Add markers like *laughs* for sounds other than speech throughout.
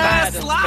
yeah! världens Slap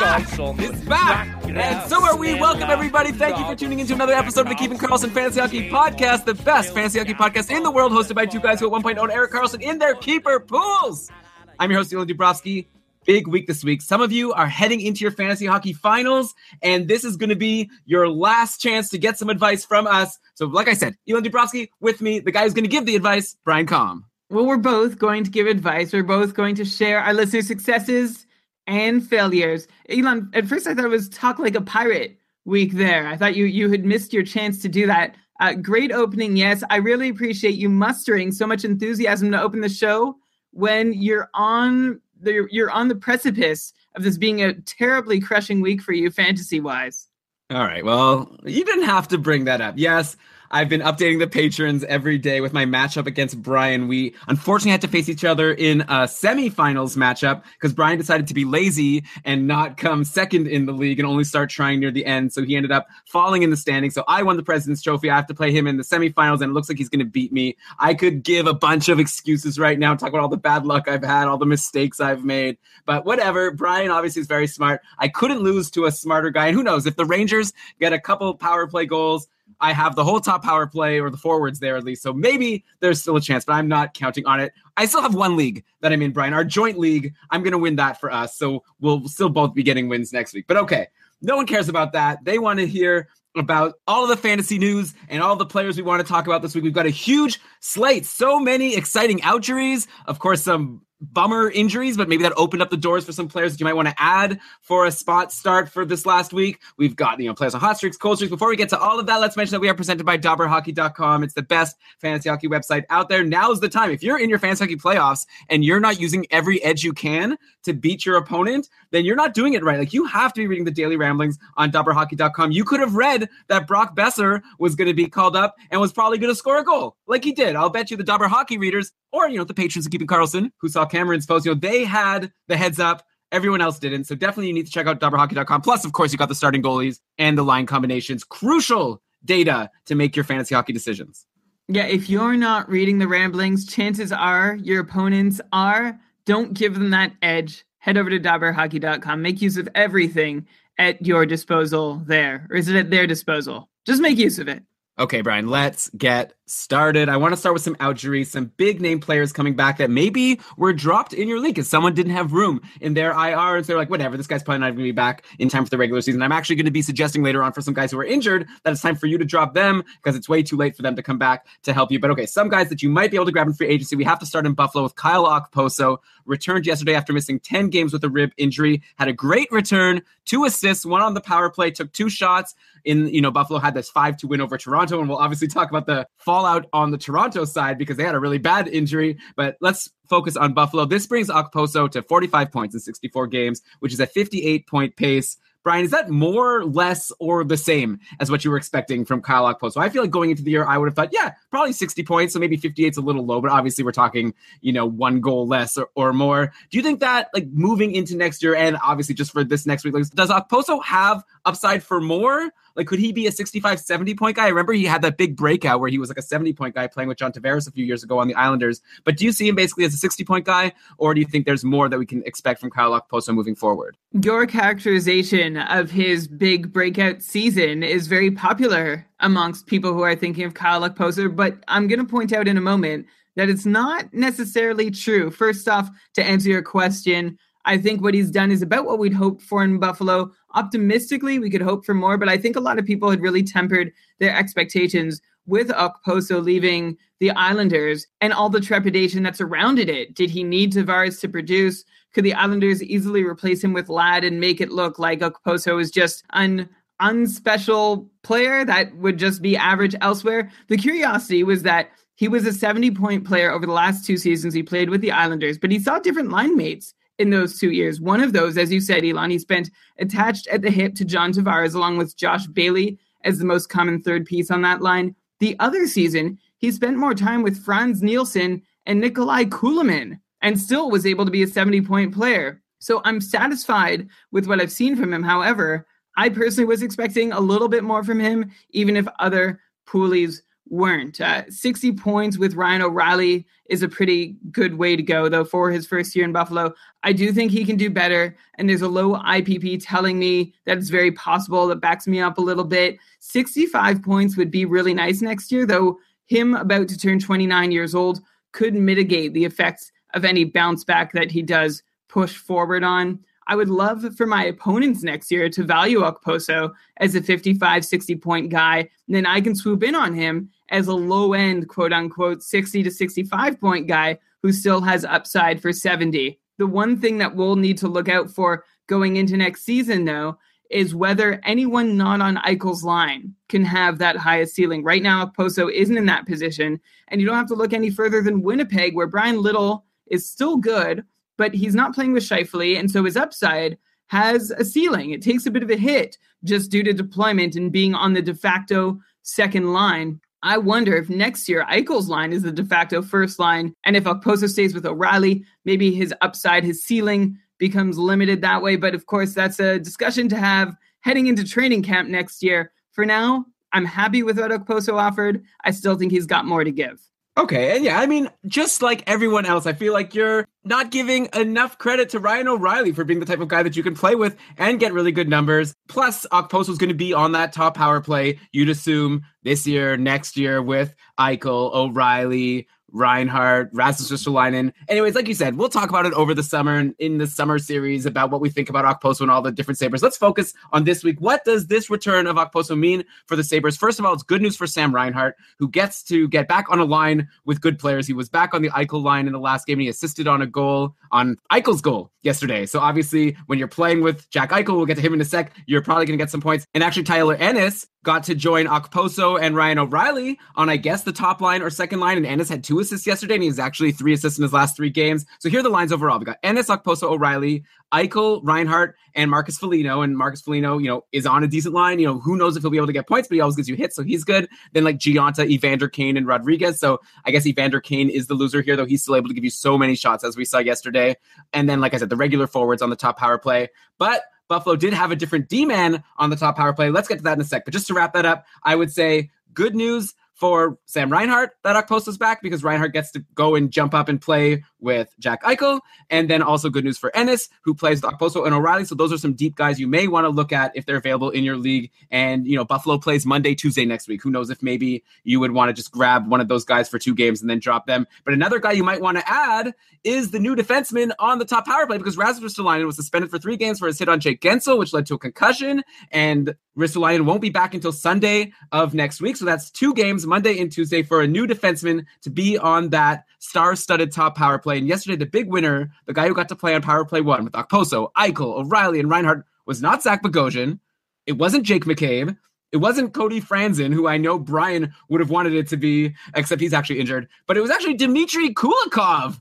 bästa is back! And so are we. Welcome, everybody. Thank you for tuning into another episode of the Keeping Karlsson Fantasy Hockey Podcast, the best fantasy hockey podcast in the world, hosted by two guys who at one point owned Erik Karlsson in their keeper pools. I'm your host, Elon Dubrovsky. Big week this week. Some of you are heading into your fantasy hockey finals, and this is going to be your last chance to get some advice from us. So, like I said, Elon Dubrovsky with me, the guy who's going to give the advice, Brian Com. Well, we're both going to give advice. We're both going to share our listeners' successes and failures. Elon, at first I thought it was talk like a pirate week there. I thought you you had missed your chance to do that. Uh, great opening, yes. I really appreciate you mustering so much enthusiasm to open the show when you're on the you're on the precipice of this being a terribly crushing week for you fantasy wise. All right. Well, you didn't have to bring that up. Yes, I've been updating the patrons every day with my matchup against Brian. We unfortunately had to face each other in a semifinals matchup because Brian decided to be lazy and not come second in the league and only start trying near the end. So he ended up falling in the standings. So I won the President's Trophy. I have to play him in the semifinals, and it looks like he's going to beat me. I could give a bunch of excuses right now, talk about all the bad luck I've had, all the mistakes I've made, but whatever. Brian obviously is very smart. I couldn't lose to a smarter guy. And who knows if the Rangers get a couple power play goals. I have the whole top power play or the forwards there at least. So maybe there's still a chance, but I'm not counting on it. I still have one league that I'm in, Brian, our joint league. I'm going to win that for us. So we'll still both be getting wins next week. But okay, no one cares about that. They want to hear about all of the fantasy news and all the players we want to talk about this week. We've got a huge slate, so many exciting outjuries. Of course, some bummer injuries, but maybe that opened up the doors for some players that you might want to add for a spot start for this last week. We've got, you know, players on hot streaks, cold streaks. Before we get to all of that, let's mention that we are presented by DobberHockey.com. It's the best fantasy hockey website out there. Now's the time. If you're in your fantasy hockey playoffs and you're not using every edge you can to beat your opponent, then you're not doing it right. Like you have to be reading the daily ramblings on DobberHockey.com. You could have read that Brock Boeser was going to be called up and was probably going to score a goal, like he did. I'll bet you the Dobber Hockey readers, or you know, the patrons of Keeping Karlsson, who saw Cameron's post, you know, they had the heads up. Everyone else didn't. So definitely you need to check out DobberHockey.com. Plus, of course, you got the starting goalies and the line combinations. Crucial data to make your fantasy hockey decisions. Yeah, if you're not reading the ramblings, chances are your opponents are. Don't give them that edge. Head over to dobberhockey.com. Make use of everything at your disposal there. Or is it at their disposal? Just make use of it. Okay, Brian, let's get started. I want to start with some outjuries, some big name players coming back that maybe were dropped in your league because someone didn't have room in their IR. And so they're like, whatever, this guy's probably not going to be back in time for the regular season. I'm actually going to be suggesting later on for some guys who are injured that it's time for you to drop them because it's way too late for them to come back to help you. But okay, some guys that you might be able to grab in free agency. We have to start in Buffalo with Kyle Okposo, returned yesterday after missing 10 games with a rib injury, had a great return, two assists, one on the power play, took two shots in, you know, Buffalo had this 5 to win over Toronto. And we'll obviously talk about the fallout on the Toronto side because they had a really bad injury. But let's focus on Buffalo. This brings Okposo to 45 points in 64 games, which is a 58 point pace. Brian, is that more, less, or the same as what you were expecting from Kyle Okposo? I feel like going into the year, I would have thought, yeah, probably 60 points. So maybe 58 is a little low, but obviously we're talking, you know, one goal less or, or more. Do you think that, like, moving into next year and obviously just for this next week, like, does Okposo have upside for more? Like, could he be a 65, 70 point guy? I remember he had that big breakout where he was like a 70 point guy playing with John Tavares a few years ago on the Islanders. But do you see him basically as a 60 point guy, or do you think there's more that we can expect from Kyle Okposo moving forward? Your characterization of his big breakout season is very popular amongst people who are thinking of Kyle Okposo, but I'm going to point out in a moment that it's not necessarily true. First off, to answer your question, I think what he's done is about what we'd hoped for in Buffalo. Optimistically, we could hope for more, but I think a lot of people had really tempered their expectations with Okposo leaving the Islanders and all the trepidation that surrounded it. Did he need Tavares to produce? Could the Islanders easily replace him with Ladd and make it look like Okposo is just an unspecial player that would just be average elsewhere? The curiosity was that he was a 70 point player over the last two seasons he played with the Islanders, but he saw different line mates in those two years. One of those, as you said, Elon, he spent attached at the hip to John Tavares along with Josh Bailey as the most common third piece on that line. The other season, he spent more time with Frans Nielsen and Nikolai Kulemin and still was able to be a 70 point player. So I'm satisfied with what I've seen from him. However, I personally was expecting a little bit more from him, even if other poolies weren't. Uh, 60 points with Ryan O'Reilly is a pretty good way to go, though, for his first year in Buffalo. I do think he can do better, and there's a low IPP telling me that it's very possible that backs me up a little bit. 65 points would be really nice next year, though, him about to turn 29 years old could mitigate the effects of any bounce back that he does push forward on. I would love for my opponents next year to value Okposo as a 55, 60 point guy. And then I can swoop in on him as a low end, quote unquote, 60 to 65 point guy who still has upside for 70. The one thing that we'll need to look out for going into next season, though, is whether anyone not on Eichel's line can have that highest ceiling. Right now, Okposo isn't in that position. And you don't have to look any further than Winnipeg, where Bryan Little is still good, but he's not playing with Scheifele, and so his upside has a ceiling. It takes a bit of a hit just due to deployment and being on the de facto second line. I wonder if next year Eichel's line is the de facto first line, and if Okposo stays with O'Reilly, maybe his upside, his ceiling becomes limited that way. But of course, that's a discussion to have heading into training camp next year. For now, I'm happy with what Okposo offered. I still think he's got more to give. Okay, and yeah, I mean, just like everyone else, I feel like you're not giving enough credit to Ryan O'Reilly for being the type of guy that you can play with and get really good numbers. Plus, Okposo is going to be on that top power play, you'd assume, this year, next year with Eichel, O'Reilly, Reinhart, Rasmus Ristolainen. Anyways, like you said, we'll talk about it over the summer and in the summer series about what we think about Okposo and all the different Sabres. Let's focus on this week. What does this return of Okposo mean for the Sabres? First of all, it's good news for Sam Reinhart, who gets to get back on a line with good players. He was back on the Eichel line in the last game and he assisted on a goal on Eichel's goal yesterday. So obviously, when you're playing with Jack Eichel, we'll get to him in a sec, you're probably going to get some points. And actually, Tyler Ennis got to join Okposo and Ryan O'Reilly on, I guess, the top line or second line. And Ennis had two assists yesterday, and he's actually three assists in his last three games. So here are the lines overall. We got Ennis, Okposo, O'Reilly, Eichel, Reinhart, and Marcus Foligno. And Marcus Foligno, you know, is on a decent line. You know, who knows if he'll be able to get points, but he always gives you hits, so he's good. Then like Gionta, Evander Kane, and Rodrigues. So I guess Evander Kane is the loser here, though he's still able to give you so many shots as we saw yesterday. And then, like I said, the regular forwards on the top power play. But Buffalo did have a different D man on the top power play. Let's get to that in a sec. But just to wrap that up, I would say good news for Sam Reinhart that Okposo's back because Reinhart gets to go and jump up and play with Jack Eichel. And then also good news for Ennis, who plays Okposo and O'Reilly. So those are some deep guys you may want to look at if they're available in your league. And, you know, Buffalo plays Monday, Tuesday next week. Who knows if maybe you would want to just grab one of those guys for two games and then drop them. But another guy you might want to add is the new defenseman on the top power play because Rasmus Ristolainen was suspended for three games for his hit on Jake Guentzel, which led to a concussion. And Ristolainen won't be back until Sunday of next week. So that's two games, Monday and Tuesday, for a new defenseman to be on that star-studded top power play. And yesterday, the big winner, the guy who got to play on power play one with Okposo, Eichel, O'Reilly, and Reinhart, was not Zach Bogosian. It wasn't Jake McCabe. It wasn't Cody Franson, who I know Brian would have wanted it to be, except he's actually injured. But it was actually Dmitry Kulikov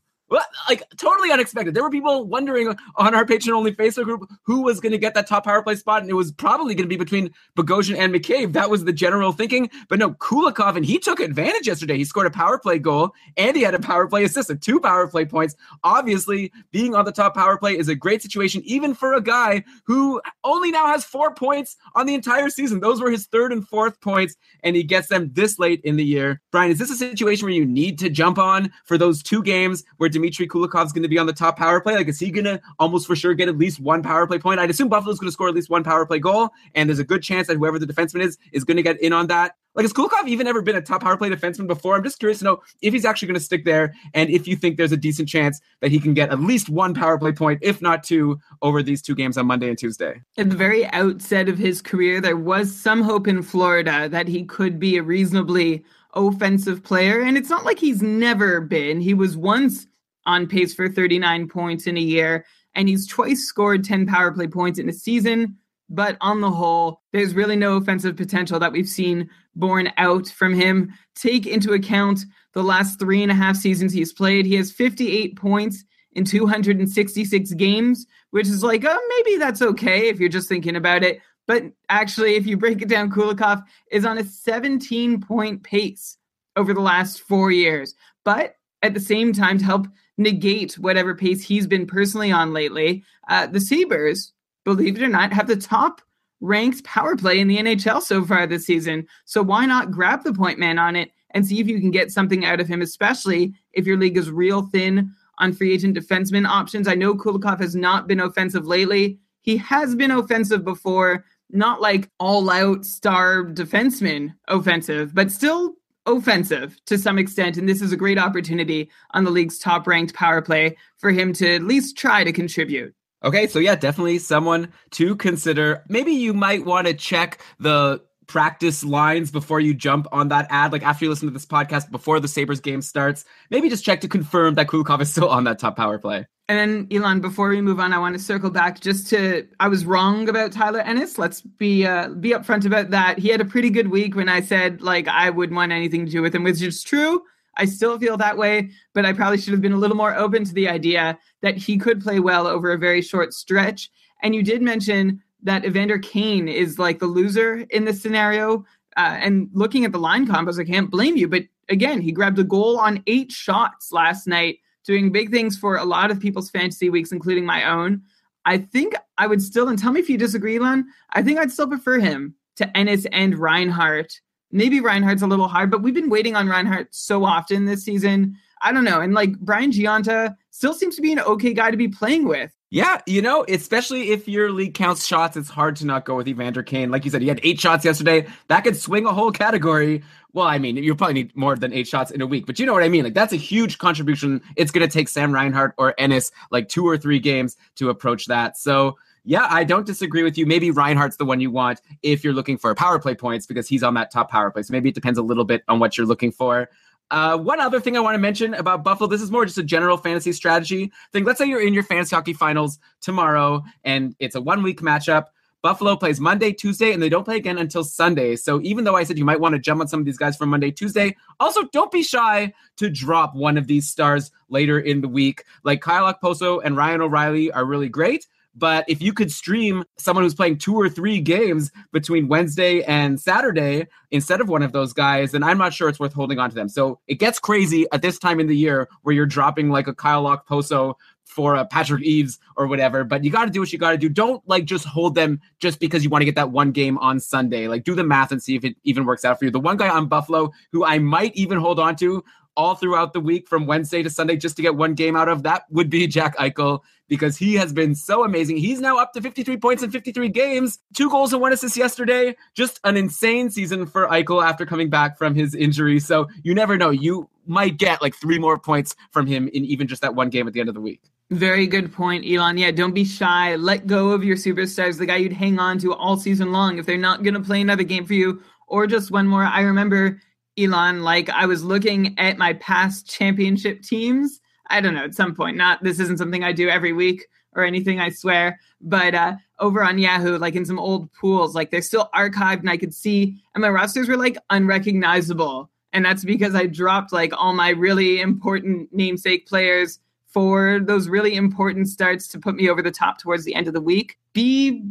like totally unexpected. There were people wondering on our patron only Facebook group who was going to get that top power play spot, and it was probably going to be between Bogosian and McCabe. That was the general thinking. But no, Kulikov, and he took advantage yesterday. He scored a power play goal and he had a power play assist, and two power play points. Obviously, being on the top power play is a great situation, even for a guy who only now has four points on the entire season. Those were his third and fourth points, and he gets them this late in the year. Brian, is this a situation where you need to jump on for those two games where Dmitry Kulikov's going to be on the top power play? Like, is he going to almost for sure get at least one power play point? I'd assume Buffalo's going to score at least one power play goal, and there's a good chance that whoever the defenseman is is going to get in on that. Like, has Kulikov even ever been a top power play defenseman before? I'm just curious to know if he's actually going to stick there and if you think there's a decent chance that he can get at least one power play point, if not two, over these two games on Monday and Tuesday. At the very outset of his career, there was some hope in Florida that he could be a reasonably offensive player. And it's not like he's never been. He was once on pace for 39 points in a year, and he's twice scored 10 power play points in a season. But on the whole, there's really no offensive potential that we've seen borne out from him. Take into account the last three and a half seasons he's played. He has 58 points in 266 games, which is like, oh, maybe that's okay if you're just thinking about it. But actually, if you break it down, Kulikov is on a 17 point pace over the last four years. But at the same time, to help negate whatever pace he's been personally on lately, uh, the Sabres believe it or not, have the top ranked power play in the NHL so far this season. So why not grab the point man on it and see if you can get something out of him, especially if your league is real thin on free agent defenseman options. I know Kulikov has not been offensive lately. He has been offensive before, not like all out star defenseman offensive, but still offensive to some extent. And this is a great opportunity on the league's top ranked power play for him to at least try to contribute. Okay, so yeah, definitely someone to consider. Maybe you might want to check the practice lines before you jump on that ad. Like after you listen to this podcast before the Sabres game starts, maybe just check to confirm that Kulikov is still on that top power play. And then Elon, before we move on, I want to circle back just to I was wrong about Tyler Ennis. Let's be uh, be upfront about that. He had a pretty good week when I said like I wouldn't want anything to do with him, which is true. I still feel that way, but I probably should have been a little more open to the idea that he could play well over a very short stretch. And you did mention that Evander Kane is like the loser in this scenario. Uh, and looking at the line combos, I can't blame you. But again, he grabbed a goal on eight shots last night, doing big things for a lot of people's fantasy weeks, including my own. I think I would still, and tell me if you disagree, Len, I think I'd still prefer him to Ennis and Reinhart. maybe Reinhart's a little hard, but we've been waiting on Reinhart so often this season. I don't know. And like Brian Gionta still seems to be an okay guy to be playing with. Yeah, you know, especially if your league counts shots, it's hard to not go with Evander Kane. Like you said, he had eight shots yesterday. That could swing a whole category. Well, I mean, you probably need more than eight shots in a week, but you know what I mean? Like, that's a huge contribution. It's going to take Sam Reinhart or Ennis like two or three games to approach that. So, yeah, I don't disagree with you. Maybe Reinhart's the one you want if you're looking for power play points because he's on that top power play. So maybe it depends a little bit on what you're looking for. Uh, one other thing I want to mention about Buffalo, this is more just a general fantasy strategy thing. Let's say you're in your fantasy hockey finals tomorrow and it's a one week matchup. Buffalo plays Monday, Tuesday, and they don't play again until Sunday. So even though I said you might want to jump on some of these guys from Monday, Tuesday, also don't be shy to drop one of these stars later in the week. Like Kyle Okposo and Ryan O'Reilly are really great. But if you could stream someone who's playing two or three games between Wednesday and Saturday instead of one of those guys, then I'm not sure it's worth holding on to them. So it gets crazy at this time in the year where you're dropping like a Kyle Okposo for a Patrick Eaves or whatever. But you got to do what you got to do. Don't like just hold them just because you want to get that one game on Sunday. Like do the math and see if it even works out for you. The one guy on Buffalo who I might even hold on to all throughout the week from Wednesday to Sunday just to get one game out of. That would be *laughs* Jack Eichel because he has been so amazing. He's now up to 53 points in 53 games, two goals and one assist yesterday. Just an insane season for Eichel after coming back from his injury. So you never know. You might get like three more points from him in even just that one game at the end of the week. Very good point, Elon. Yeah, don't be shy. Let go of your superstars, the guy you'd hang on to all season long if they're not going to play another game for you or just one more. I remember Elon, like I was looking at my past championship teams. I don't know, at some point, not this isn't something I do every week or anything, I swear. But uh, over on Yahoo, like in some old pools, like they're still archived and I could see, and my rosters were like unrecognizable. And that's because I dropped like all my really important namesake players for those really important starts to put me over the top towards the end of the week. Be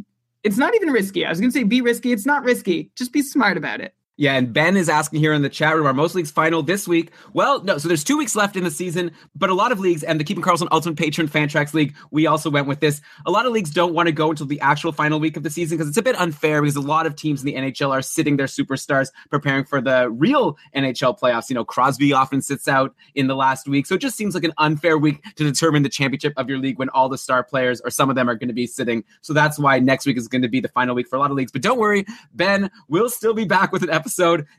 it's not even risky. I was going to say be risky. It's not risky. Just be smart about it. Yeah, and Ben is asking here in the chat room, are most leagues final this week? Well, no, so there's two weeks left in the season, but a lot of leagues and the Keeping Karlsson Ultimate Patron Fantrax League, we also went with this. A lot of leagues don't want to go until the actual final week of the season because it's a bit unfair because a lot of teams in the NHL are sitting their superstars preparing for the real NHL playoffs. You know, Crosby often sits out in the last week. So it just seems like an unfair week to determine the championship of your league when all the star players or some of them are going to be sitting. So that's why next week is going to be the final week for a lot of leagues. But don't worry, Ben will still be back with an episode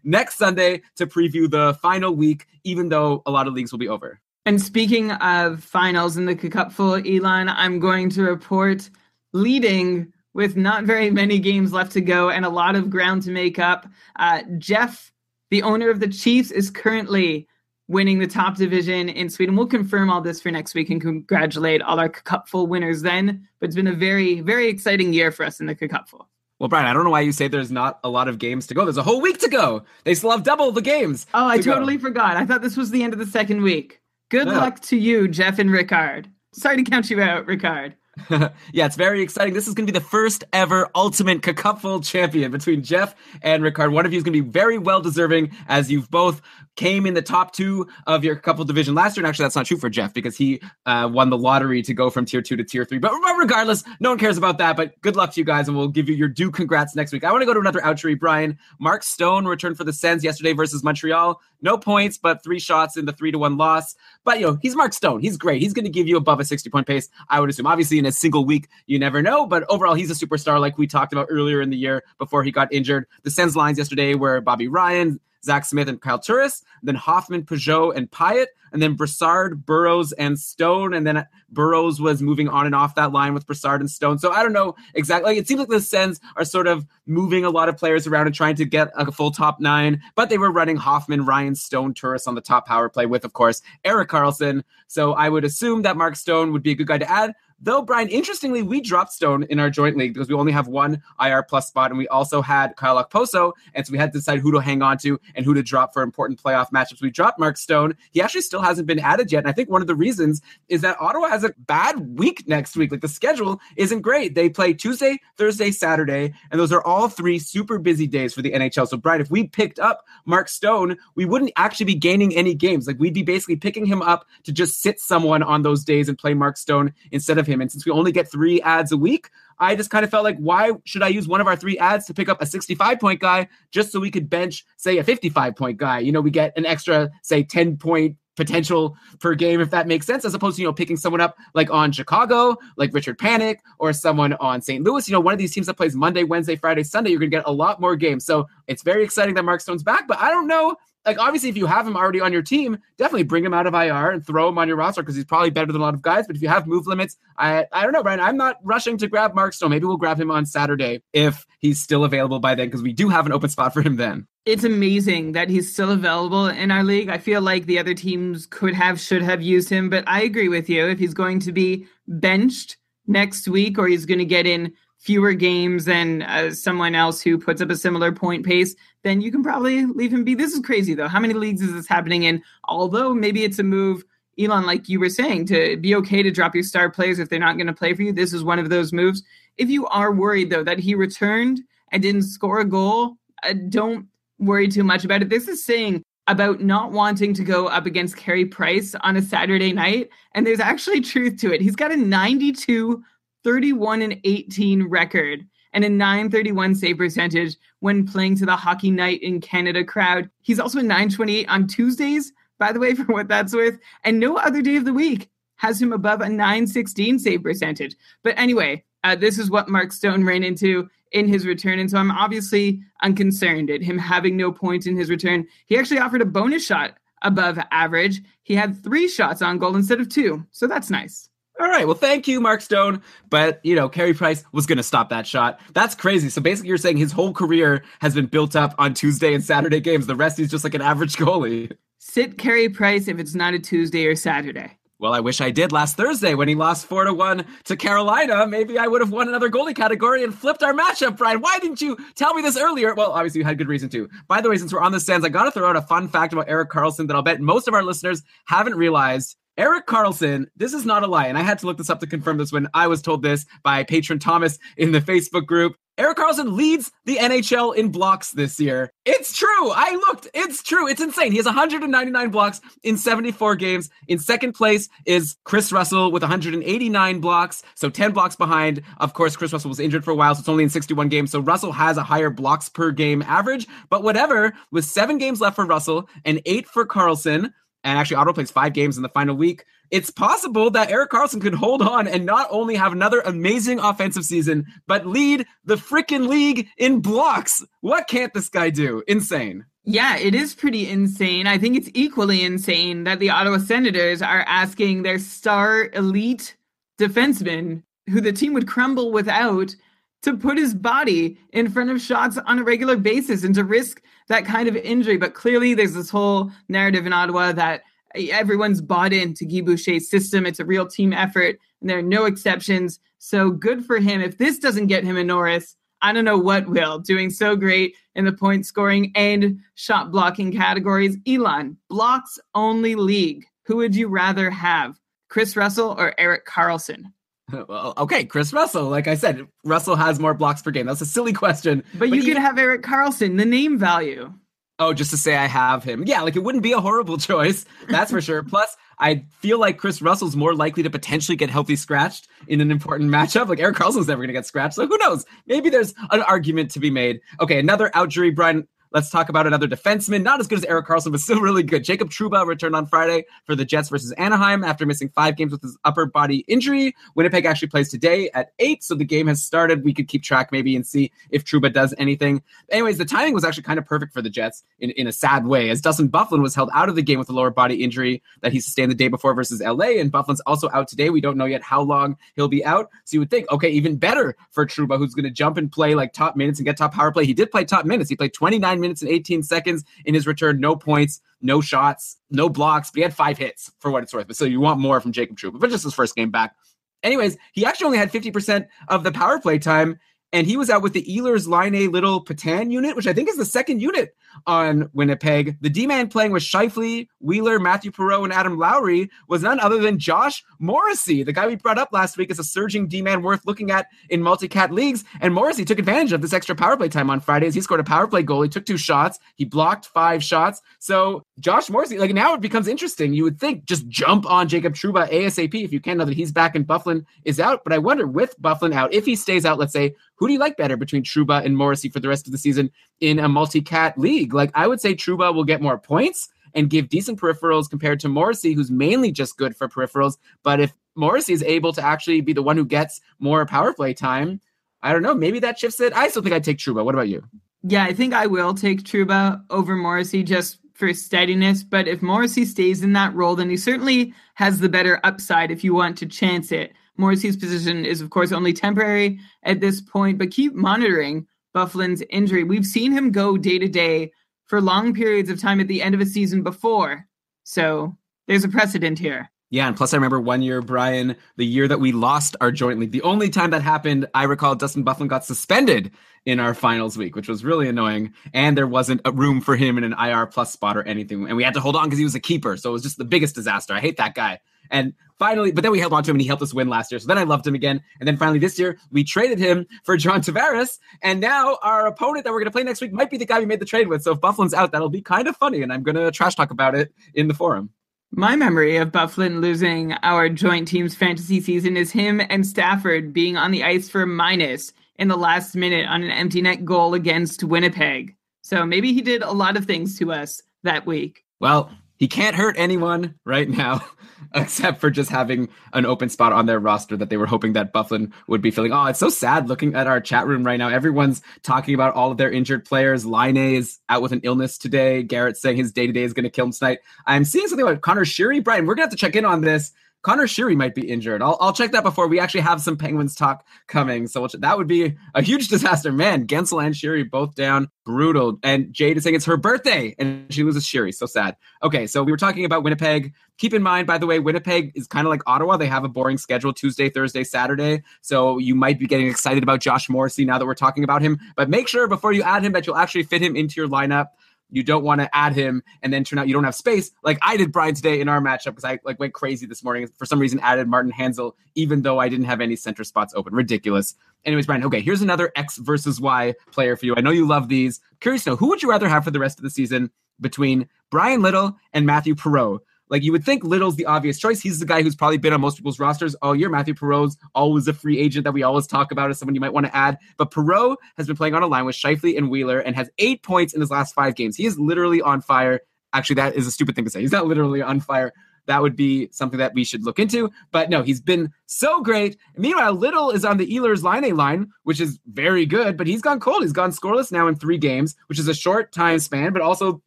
next Sunday to preview the final week, even though a lot of leagues will be over. And speaking of finals in the Cupful, Elon, I'm going to report leading with not very many games left to go and a lot of ground to make up. Uh, Jeff, the owner of the Chiefs, is currently winning the top division in Sweden. We'll confirm all this for next week and congratulate all our Cupful winners then. But it's been a very, very exciting year for us in the Cupful. Well, Brian, I don't know why you say there's not a lot of games to go. There's a whole week to go. They still have double the games. Oh, I to go. totally forgot. I thought this was the end of the second week. Good luck to you, Jeff and Ricard. Sorry to count you out, Ricard. *laughs* yeah, it's very exciting. This is going to be the first ever Ultimate Cupful champion between Jeff and Ricard. One of you is going to be very well deserving as you've both came in the top two of your couple division last year. And actually, that's not true for Jeff because he uh, won the lottery to go from tier two to tier three. But regardless, no one cares about that. But good luck to you guys, and we'll give you your due congrats next week. I want to go to another outry. Brian Mark Stone returned for the Sens yesterday versus Montreal. No points, but three shots in the three to one loss. But you know, he's Mark Stone. He's great. He's going to give you above a 60 point pace, I would assume. Obviously, in a single week, you never know. But overall, he's a superstar, like we talked about earlier in the year before he got injured. The Sens lines yesterday were Bobby Ryan, Zack Smith, and Kyle Turris, then Hoffman, Pageau, and Pyatt, and then Brassard, Burrows, and Stone. And then Burrows was moving on and off that line with Brassard and Stone. So I don't know exactly. Like, it seems like the Sens are sort of moving a lot of players around and trying to get a full top nine, but they were running Hoffman, Ryan, Stone, Turris on the top power play with, of course, Erik Karlsson. So I would assume that Mark Stone would be a good guy to add. Though, Brian, interestingly, we dropped Stone in our joint league because we only have one IR plus spot, and we also had Kyle Okposo, and so we had to decide who to hang on to and who to drop for important playoff matchups. We dropped Mark Stone. He actually still hasn't been added yet, and I think one of the reasons is that Ottawa has a bad week next week. Like the schedule isn't great. They play Tuesday, Thursday, Saturday, and those are all three super busy days for the NHL. So, Brian, if we picked up Mark Stone, we wouldn't actually be gaining any games. Like we'd be basically picking him up to just sit someone on those days and play Mark Stone instead of And since we only get three ads a week, I just kind of felt like, why should I use one of our three ads to pick up a 65 point guy just so we could bench, say, a 55 point guy? You know, we get an extra, say, 10 point potential per game, if that makes sense, as opposed to, you know, picking someone up like on Chicago, like Richard Panik, or someone on St. Louis. You know, one of these teams that plays Monday, Wednesday, Friday, Sunday, you're going to get a lot more games. So it's very exciting that Mark Stone's back, but I don't know like obviously if you have him already on your team, definitely bring him out of IR and throw him on your roster because he's probably better than a lot of guys. But if you have move limits, I I don't know, Brian. I'm not rushing to grab Mark Stone. Maybe we'll grab him on Saturday if he's still available by then because we do have an open spot for him then. It's amazing that he's still available in our league. I feel like the other teams could have, should have used him, but I agree with you. If he's going to be benched next week or he's going to get in fewer games than uh, someone else who puts up a similar point pace, then you can probably leave him be. This is crazy though. How many leagues is this happening in? Although maybe it's a move, Elon, like you were saying, to be okay to drop your star players if they're not going to play for you. This is one of those moves. If you are worried though that he returned and didn't score a goal, uh, don't worry too much about it. This is saying about not wanting to go up against Carey Price on a Saturday night. And there's actually truth to it. He's got a 92 31 and 18 record and a 931 save percentage when playing to the Hockey Night in Canada crowd. He's also a 928 on Tuesdays, by the way, *laughs* for what that's worth. And no other day of the week has him above a 916 save percentage. But anyway, uh, this is what Mark Stone ran into in his return. And so I'm obviously unconcerned at him having no points in his return. He actually offered a bonus shot above average. He had three shots on goal instead of two. So that's nice. All right. Well, thank you, Mark Stone. But, you know, Carey Price was going to stop that shot. That's crazy. So basically, you're saying his whole career has been built up on Tuesday and Saturday games. The rest, he's just like an average goalie. Sit Carey Price if it's not a Tuesday or Saturday. Well, I wish I did last Thursday when he lost four to one to Carolina. Maybe I would have won another goalie category and flipped our matchup, Brian. Why didn't you tell me this earlier? Well, obviously you had good reason to. By the way, since we're on the stands, I got to throw out a fun fact about Erik Karlsson that I'll bet most of our listeners haven't realized. Erik Karlsson, this is not a lie, and I had to look this up to confirm this when I was told this by patron Thomas in the Facebook group. Erik Karlsson leads the NHL in blocks this year. It's true. I looked. It's true. It's insane. He has 199 blocks in 74 games. In second place is Kris Russell with 189 blocks, so 10 blocks behind. Of course, Kris Russell was injured for a while, so it's only in 61 games. So Russell has a higher blocks per game average, but whatever. With seven games left for Russell and eight for Karlsson, and actually Ottawa plays five games in the final week. It's possible that Erik Karlsson could hold on and not only have another amazing offensive season, but lead the freaking league in blocks. What can't this guy do? Insane. Yeah, it is pretty insane. I think it's equally insane that the Ottawa Senators are asking their star elite defenseman, who the team would crumble without, to put his body in front of shots on a regular basis and to risk that kind of injury. But clearly, there's this whole narrative in Ottawa that everyone's bought into Guy Boucher's system. It's a real team effort, and there are no exceptions. So good for him. If this doesn't get him a Norris, I don't know what will. Doing so great in the point scoring and shot blocking categories. Elon, blocks only league. Who would you rather have, Kris Russell or Erik Karlsson? *laughs* Well, okay, Kris Russell. Like I said, Russell has more blocks per game. That's a silly question. But, but you could have Erik Karlsson, the name value. Oh, just to say I have him. Yeah, like it wouldn't be a horrible *laughs* choice. That's for sure. Plus, I feel like Kris Russell's more likely to potentially get healthy scratched in an important matchup. Like Erik Karlsson's never going to get scratched. So who knows? Maybe there's an argument to be made. Okay, another out jury, Brian. Let's talk about another defenseman, not as good as Erik Karlsson, but still *laughs* really good. Jacob Trouba returned on Friday for the Jets versus Anaheim after missing five games with his upper body injury. Winnipeg actually plays today at eight, so the game has started. We could keep track maybe and see if Trouba does anything. Anyways, the timing was actually kind of perfect for the Jets in, in a sad way, as Dustin Byfuglien was held out of the game with a lower body injury that he sustained the day before versus LA, and Byfuglien's also out today. We don't know yet how long he'll be out. So you would think, okay, even better for Trouba, who's going to jump and play like top minutes and get top power play. He did play top minutes. He played 29 minutes and 18 seconds in his return. No points, no shots, no blocks, but he had five hits for what it's worth. But so you want more from Jacob Trouba, but just his first game back. Anyways, he actually only had 50% of the power play time and he was out with the Ehlers a Little Petan unit, which I think is the second unit on Winnipeg. The D man playing with Scheifele, Wheeler, Matthew Perreault, and Adam Lowry was none other than Josh Morrissey, the guy we brought up last week as a surging D man worth looking at in multi cat leagues. And Morrissey took advantage of this extra power play time on Fridays. He scored a power play goal. He took two shots. He blocked five shots. So Josh Morrissey, like now it becomes interesting. You would think just jump on Jacob Trouba ASAP if you can, now that he's back and Byfuglien is out. But I wonder with Byfuglien out, if he stays out, let's say, who do you like better between Trouba and Morrissey for the rest of the season in a multi-cat league? Like I would say Trouba will get more points and give decent peripherals compared to Morrissey, who's mainly just good for peripherals. But if Morrissey is able to actually be the one who gets more power play time, I don't know. Maybe that shifts it. I still think I'd take Trouba. What about you? Yeah, I think I will take Trouba over Morrissey just for steadiness. But if Morrissey stays in that role, then he certainly has the better upside if you want to chance it. Morrissey's position is, of course, only temporary at this point, but keep monitoring Byfuglien's injury. We've seen him go day to day for long periods of time at the end of a season before. So there's a precedent here. Yeah, and plus I remember one year, Brian, the year that we lost our joint league. The only time that happened, I recall Dustin Byfuglien got suspended in our finals week, which was really annoying. And there wasn't a room for him in an IR plus spot or anything. And we had to hold on because he was a keeper. So it was just the biggest disaster. I hate that guy. And finally, but then we held on to him and he helped us win last year. So then I loved him again. And then finally this year, we traded him for John Tavares. And now our opponent that we're going to play next week might be the guy we made the trade with. So if Byfuglien's out, that'll be kind of funny. And I'm going to trash talk about it in the forum. My memory of Byfuglien losing our joint team's fantasy season is him and Stafford being on the ice for minus in the last minute on an empty net goal against Winnipeg. So maybe he did a lot of things to us that week. Well, he can't hurt anyone right now, *laughs* except for just having an open spot on their roster that they were hoping that Byfuglien would be filling. Oh, it's so sad looking at our chat room right now. Everyone's talking about all of their injured players. Laine is out with an illness today. Garrett saying his day to day is going to kill him tonight. I'm seeing something about Conor Sheary. Brian, we're going to have to check in on this Conor Sheary might be injured. I'll, I'll check that before we actually have some Penguins talk coming. So we'll that would be a huge *laughs* disaster. Man, Guentzel and Sheary both down. Brutal. And Jade is saying it's her birthday and she loses Sheary. So sad. Okay, so we were talking about Winnipeg. Keep in mind, by the way, Winnipeg is kind of like Ottawa. They have a boring schedule Tuesday, Thursday, Saturday. So you might be getting excited about Josh Morrissey now that we're talking about him. But make sure before you add him that you'll actually fit him into your lineup you don't want to add him and then turn out you don't have space like I did Brian today in our matchup because I like went crazy this morning for some reason added Martin Hanzal even though I didn't have any center spots open. Ridiculous. Anyways, Brian, okay, here's another X versus Y player for you. I know you love these. Curious to know who would you rather have for the rest of the season between Bryan Little and Matthew Perreault? Like you would think Little's the obvious choice. He's the guy who's probably been on most people's rosters oh, all year. Matthew Perreault's always a free agent that we always talk about as someone you might want to add. But Perreault has been playing on a line with Scheifele and Wheeler and has eight points in his last five games. He is literally on fire. Actually, that is a stupid thing to say. He's not literally on fire that would be something that we should look into. But no, he's been so great. Meanwhile, Little is on the Ehlers line A line, which is very good, but he's gone cold. He's gone scoreless now in three games, which is a short time span, but also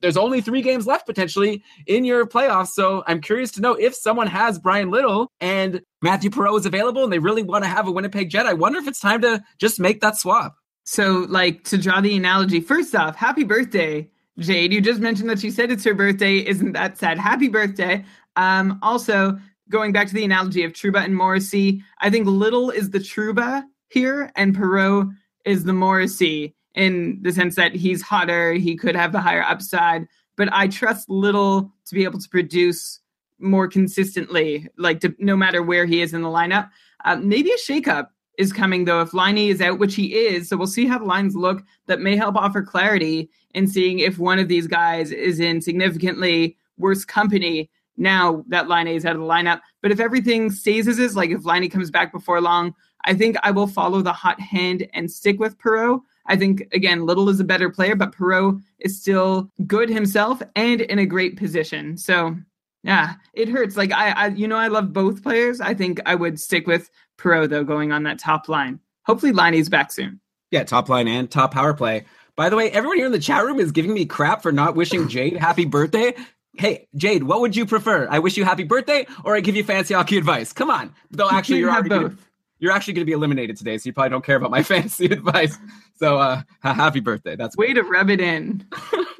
there's only three games left potentially in your playoffs. So I'm curious to know if someone has Bryan Little and Matthew Perreault is available and they really want to have a Winnipeg Jet. I wonder if it's time to just make that swap. So, like, to draw the analogy, first off, happy birthday Jade, you just mentioned that she said it's her birthday. Isn't that sad? Happy birthday. Um, also, going back to the analogy of Trouba and Morrissey, I think Little is the Trouba here, and Perreault is the Morrissey in the sense that he's hotter, he could have the higher upside, but I trust Little to be able to produce more consistently, like to, no matter where he is in the lineup. Uh, maybe a shakeup is coming though if Laine is out, which he is. So we'll see how the lines look. That may help offer clarity in seeing if one of these guys is in significantly worse company now that Laine is out of the lineup. But if everything stays as is, like if Laine comes back before long, I think I will follow the hot hand and stick with Perreault. I think again, Little is a better player, but Perreault is still good himself and in a great position. So yeah, it hurts. Like I, I you know, I love both players. I think I would stick with Perreault though, going on that top line. Hopefully, Laine's back soon. Yeah, top line and top power play. By the way, everyone here in the chat room is giving me crap for not wishing Jade happy birthday. Hey, Jade, what would you prefer? I wish you happy birthday or I give you fancy hockey advice? Come on. Though actually you're already gonna, you're actually going to be eliminated today, so you probably don't care about my *laughs* fancy advice. So uh happy birthday. That's way great. to rub it in.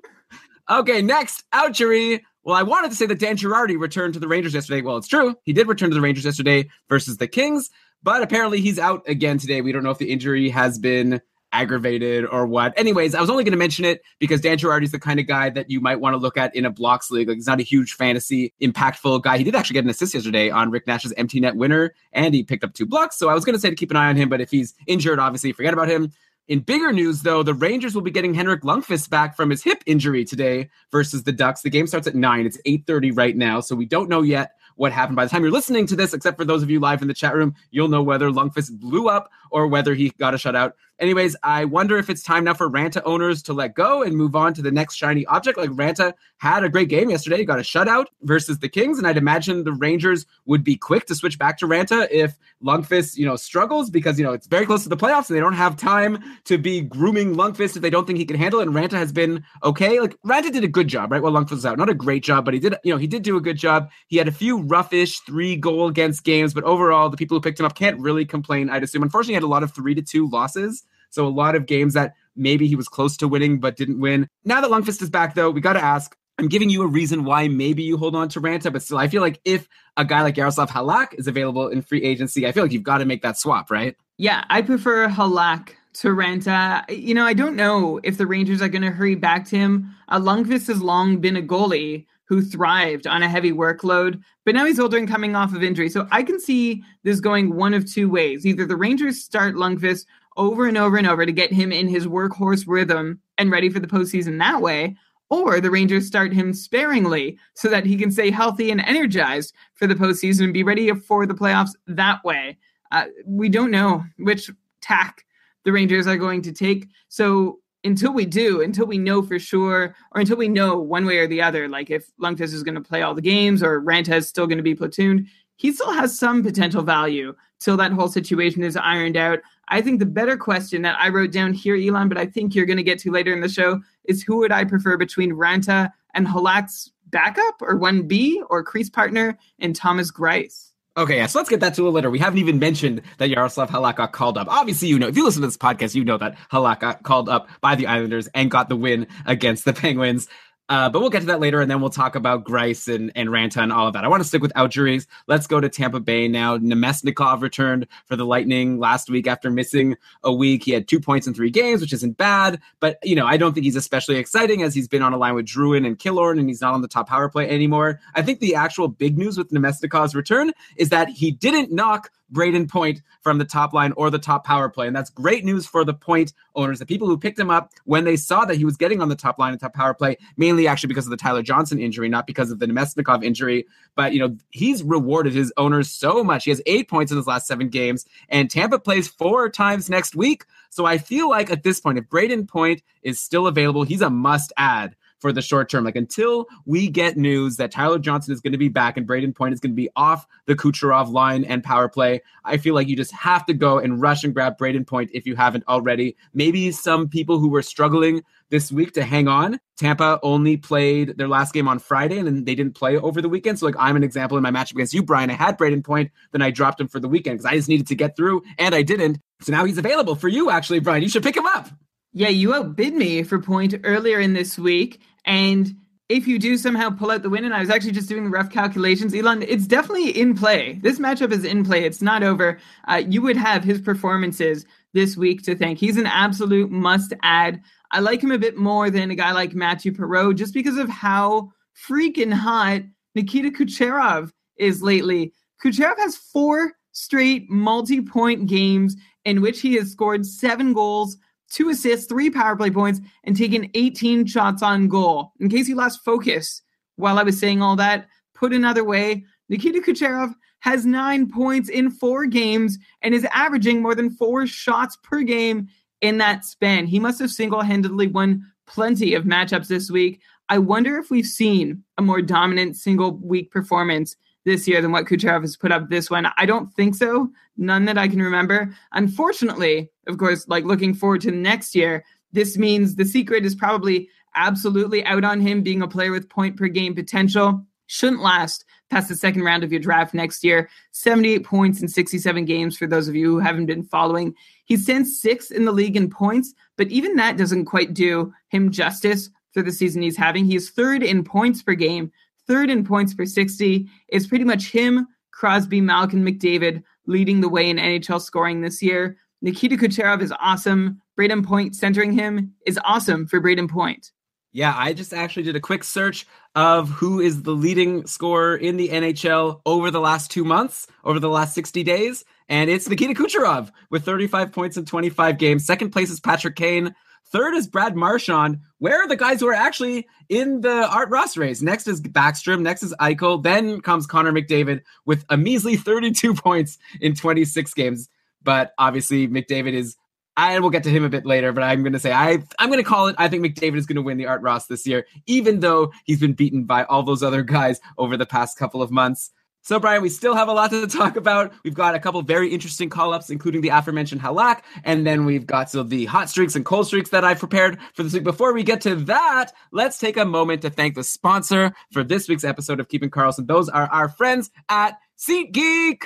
*laughs* okay, next, Ouchery. Well, I wanted to say that Dan Girardi returned to the Rangers yesterday. Well, it's true. He did return to the Rangers yesterday versus the Kings, but apparently he's out again today. We don't know if the injury has been aggravated or what. Anyways, I was only going to mention it because Dan Girardi is the kind of guy that you might want to look at in a blocks league. Like he's not a huge fantasy impactful guy. He did actually get an assist yesterday on Rick Nash's empty net winner, and he picked up two blocks. So I was going to say to keep an eye on him, but if he's injured, obviously forget about him. In bigger news, though, the Rangers will be getting Henrik Lundqvist back from his hip injury today versus the Ducks. The game starts at nine. It's eight thirty right now, so we don't know yet what happened. By the time you're listening to this, except for those of you live in the chat room, you'll know whether Lundqvist blew up or whether he got a shutout. Anyways, I wonder if it's time now for Raanta owners to let go and move on to the next shiny object. Like Raanta had a great game yesterday, he got a shutout versus the Kings, and I'd imagine the Rangers would be quick to switch back to Raanta if Lundqvist, you know, struggles because you know it's very close to the playoffs and they don't have time to be grooming Lundqvist if they don't think he can handle it. And Raanta has been okay. Like Raanta did a good job, right? While Lundqvist was out, not a great job, but he did, you know, he did do a good job. He had a few roughish three goal against games, but overall, the people who picked him up can't really complain. I'd assume. Unfortunately, he had a lot of three to two losses. So a lot of games that maybe he was close to winning but didn't win. Now that Lundqvist is back, though, we got to ask. I'm giving you a reason why maybe you hold on to Raanta, but still, I feel like if a guy like Yaroslav Halak is available in free agency, I feel like you've got to make that swap, right? Yeah, I prefer Halak to Raanta. You know, I don't know if the Rangers are going to hurry back to him. Uh, has long been a goalie who thrived on a heavy workload, but now he's older and coming off of injury. So I can see this going one of two ways. Either the Rangers start Lundqvist over and over and over to get him in his workhorse rhythm and ready for the postseason that way, or the Rangers start him sparingly so that he can stay healthy and energized for the postseason and be ready for the playoffs that way. Uh, we don't know which tack the Rangers are going to take. So until we do, until we know for sure, or until we know one way or the other, like if Lundqvist is going to play all the games or Raanta is still going to be platooned, he still has some potential value till that whole situation is ironed out. I think the better question that I wrote down here, Elon, but I think you're going to get to later in the show is who would I prefer between Raanta and Halak's backup or 1B or crease partner and Thomas Greiss? Okay, yeah, so let's get that to a later. We haven't even mentioned that Yaroslav Halak got called up. Obviously, you know, if you listen to this podcast, you know that Halak got called up by the Islanders and got the win against the Penguins. Uh, but we'll get to that later, and then we'll talk about Greiss and, and Raanta and all of that. I want to stick with outjuries. Let's go to Tampa Bay now. Namestnikov returned for the Lightning last week after missing a week. He had two points in three games, which isn't bad, but you know I don't think he's especially exciting as he's been on a line with Drouin and Killorn, and he's not on the top power play anymore. I think the actual big news with Namestnikov's return is that he didn't knock Brayden Point from the top line or the top power play. And that's great news for the point owners, the people who picked him up when they saw that he was getting on the top line and top power play, mainly actually because of the Tyler Johnson injury, not because of the Namestnikov injury. But, you know, he's rewarded his owners so much. He has eight points in his last seven games, and Tampa plays four times next week. So I feel like at this point, if Brayden Point is still available, he's a must add for the short term. Like until we get news that Tyler Johnson is going to be back and Brayden Point is going to be off the Kucherov line and power play, I feel like you just have to go and rush and grab Brayden Point if you haven't already. Maybe some people who were struggling this week to hang on. Tampa only played their last game on Friday and then they didn't play over the weekend. So, like, I'm an example in my matchup against you, Brian. I had Brayden Point, then I dropped him for the weekend because I just needed to get through and I didn't. So now he's available for you, actually, Brian. You should pick him up. Yeah, you outbid me for point earlier in this week. And if you do somehow pull out the win, and I was actually just doing the rough calculations, Elon, it's definitely in play. This matchup is in play. It's not over. Uh, you would have his performances this week to thank. He's an absolute must add. I like him a bit more than a guy like Matthew Perreault just because of how freaking hot Nikita Kucherov is lately. Kucherov has four straight multi point games in which he has scored seven goals two assists, three power play points, and taken 18 shots on goal. In case you lost focus while I was saying all that, put another way, Nikita Kucherov has nine points in four games and is averaging more than four shots per game in that span. He must have single handedly won plenty of matchups this week. I wonder if we've seen a more dominant single week performance this year than what Kucherov has put up this one. I don't think so. None that I can remember. Unfortunately, of course, like looking forward to next year, this means the secret is probably absolutely out on him being a player with point per game potential. Shouldn't last past the second round of your draft next year. 78 points in 67 games for those of you who haven't been following. He stands sixth in the league in points, but even that doesn't quite do him justice for the season he's having. He's third in points per game, third in points per 60. It's pretty much him, Crosby, Malkin, McDavid leading the way in NHL scoring this year. Nikita Kucherov is awesome. Brayden Point centering him is awesome for Brayden Point. Yeah, I just actually did a quick search of who is the leading scorer in the NHL over the last two months, over the last 60 days. And it's Nikita Kucherov with 35 points in 25 games. Second place is Patrick Kane. Third is Brad Marchand. Where are the guys who are actually in the Art Ross race? Next is Backstrom. Next is Eichel. Then comes Connor McDavid with a measly *laughs* 32 points in 26 games. But obviously, McDavid is. I will get to him a bit later, but I'm going to say I I'm going to call it. I think McDavid is going to win the Art Ross this year, even though he's been beaten by all those other guys over the past couple of months. So, Brian, we still have a lot to talk about. We've got a couple very interesting call ups, including the aforementioned Halak, and then we've got so the hot streaks and cold streaks that I've prepared for this week. Before we get to that, let's take a moment to thank the sponsor for this week's episode of Keeping Karlsson. Those are our friends at SeatGeek.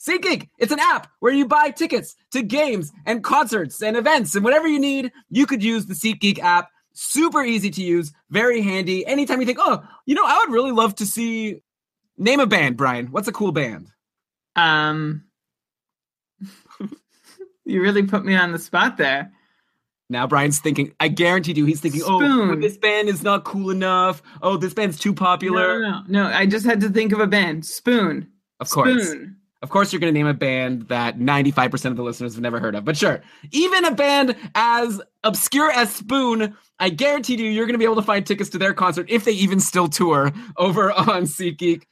SeatGeek, it's an app where you buy tickets to games and concerts and events and whatever you need. You could use the SeatGeek app. Super easy to use, very handy. Anytime you think, oh, you know, I would really love to see Name a band, Brian. What's a cool band? Um, *laughs* you really put me on the spot there. Now Brian's thinking. I guarantee you, he's thinking, "Oh, this band is not cool enough. Oh, this band's too No, popular." no, no, no. I just had to think of a band. Spoon. Of course, Spoon. of course, you're going to name a band that 95 percent of the listeners have never heard of. But sure, even a band as obscure as Spoon, I guarantee you, you're going to be able to find tickets to their concert if they even still tour over on *laughs* SeatGeek.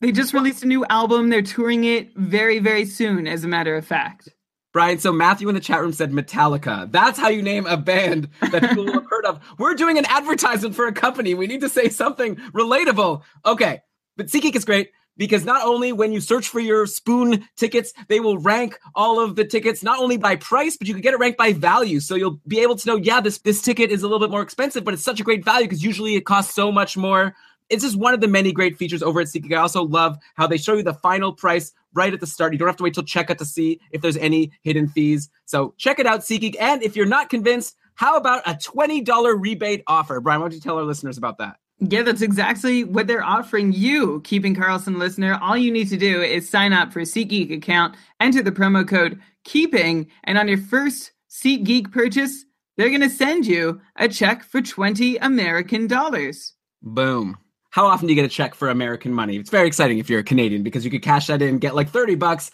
They just released a new album. They're touring it very, very soon, as a matter of fact. Brian, so Matthew in the chat room said Metallica. That's how you name a band that people will have *laughs* heard of. We're doing an advertisement for a company. We need to say something relatable. Okay, but SeatGeek is great because not only when you search for your spoon tickets, they will rank all of the tickets not only by price, but you can get it ranked by value. So you'll be able to know, yeah, this this ticket is a little bit more expensive, but it's such a great value because usually it costs so much more it's just one of the many great features over at SeatGeek. I also love how they show you the final price right at the start. You don't have to wait till checkout to see if there's any hidden fees. So check it out, SeatGeek. And if you're not convinced, How about a $20 rebate offer? Brian, why don't you tell our listeners about that? Yeah, that's exactly what they're offering you, Keeping Karlsson listener. All you need to do is sign up for a SeatGeek account, enter the promo code KEEPING, and on your first SeatGeek purchase, they're going to send you a check for 20 American dollars. Boom. How often do you get a check for American money? It's very exciting if you're a Canadian because you could cash that in, get like 30 bucks.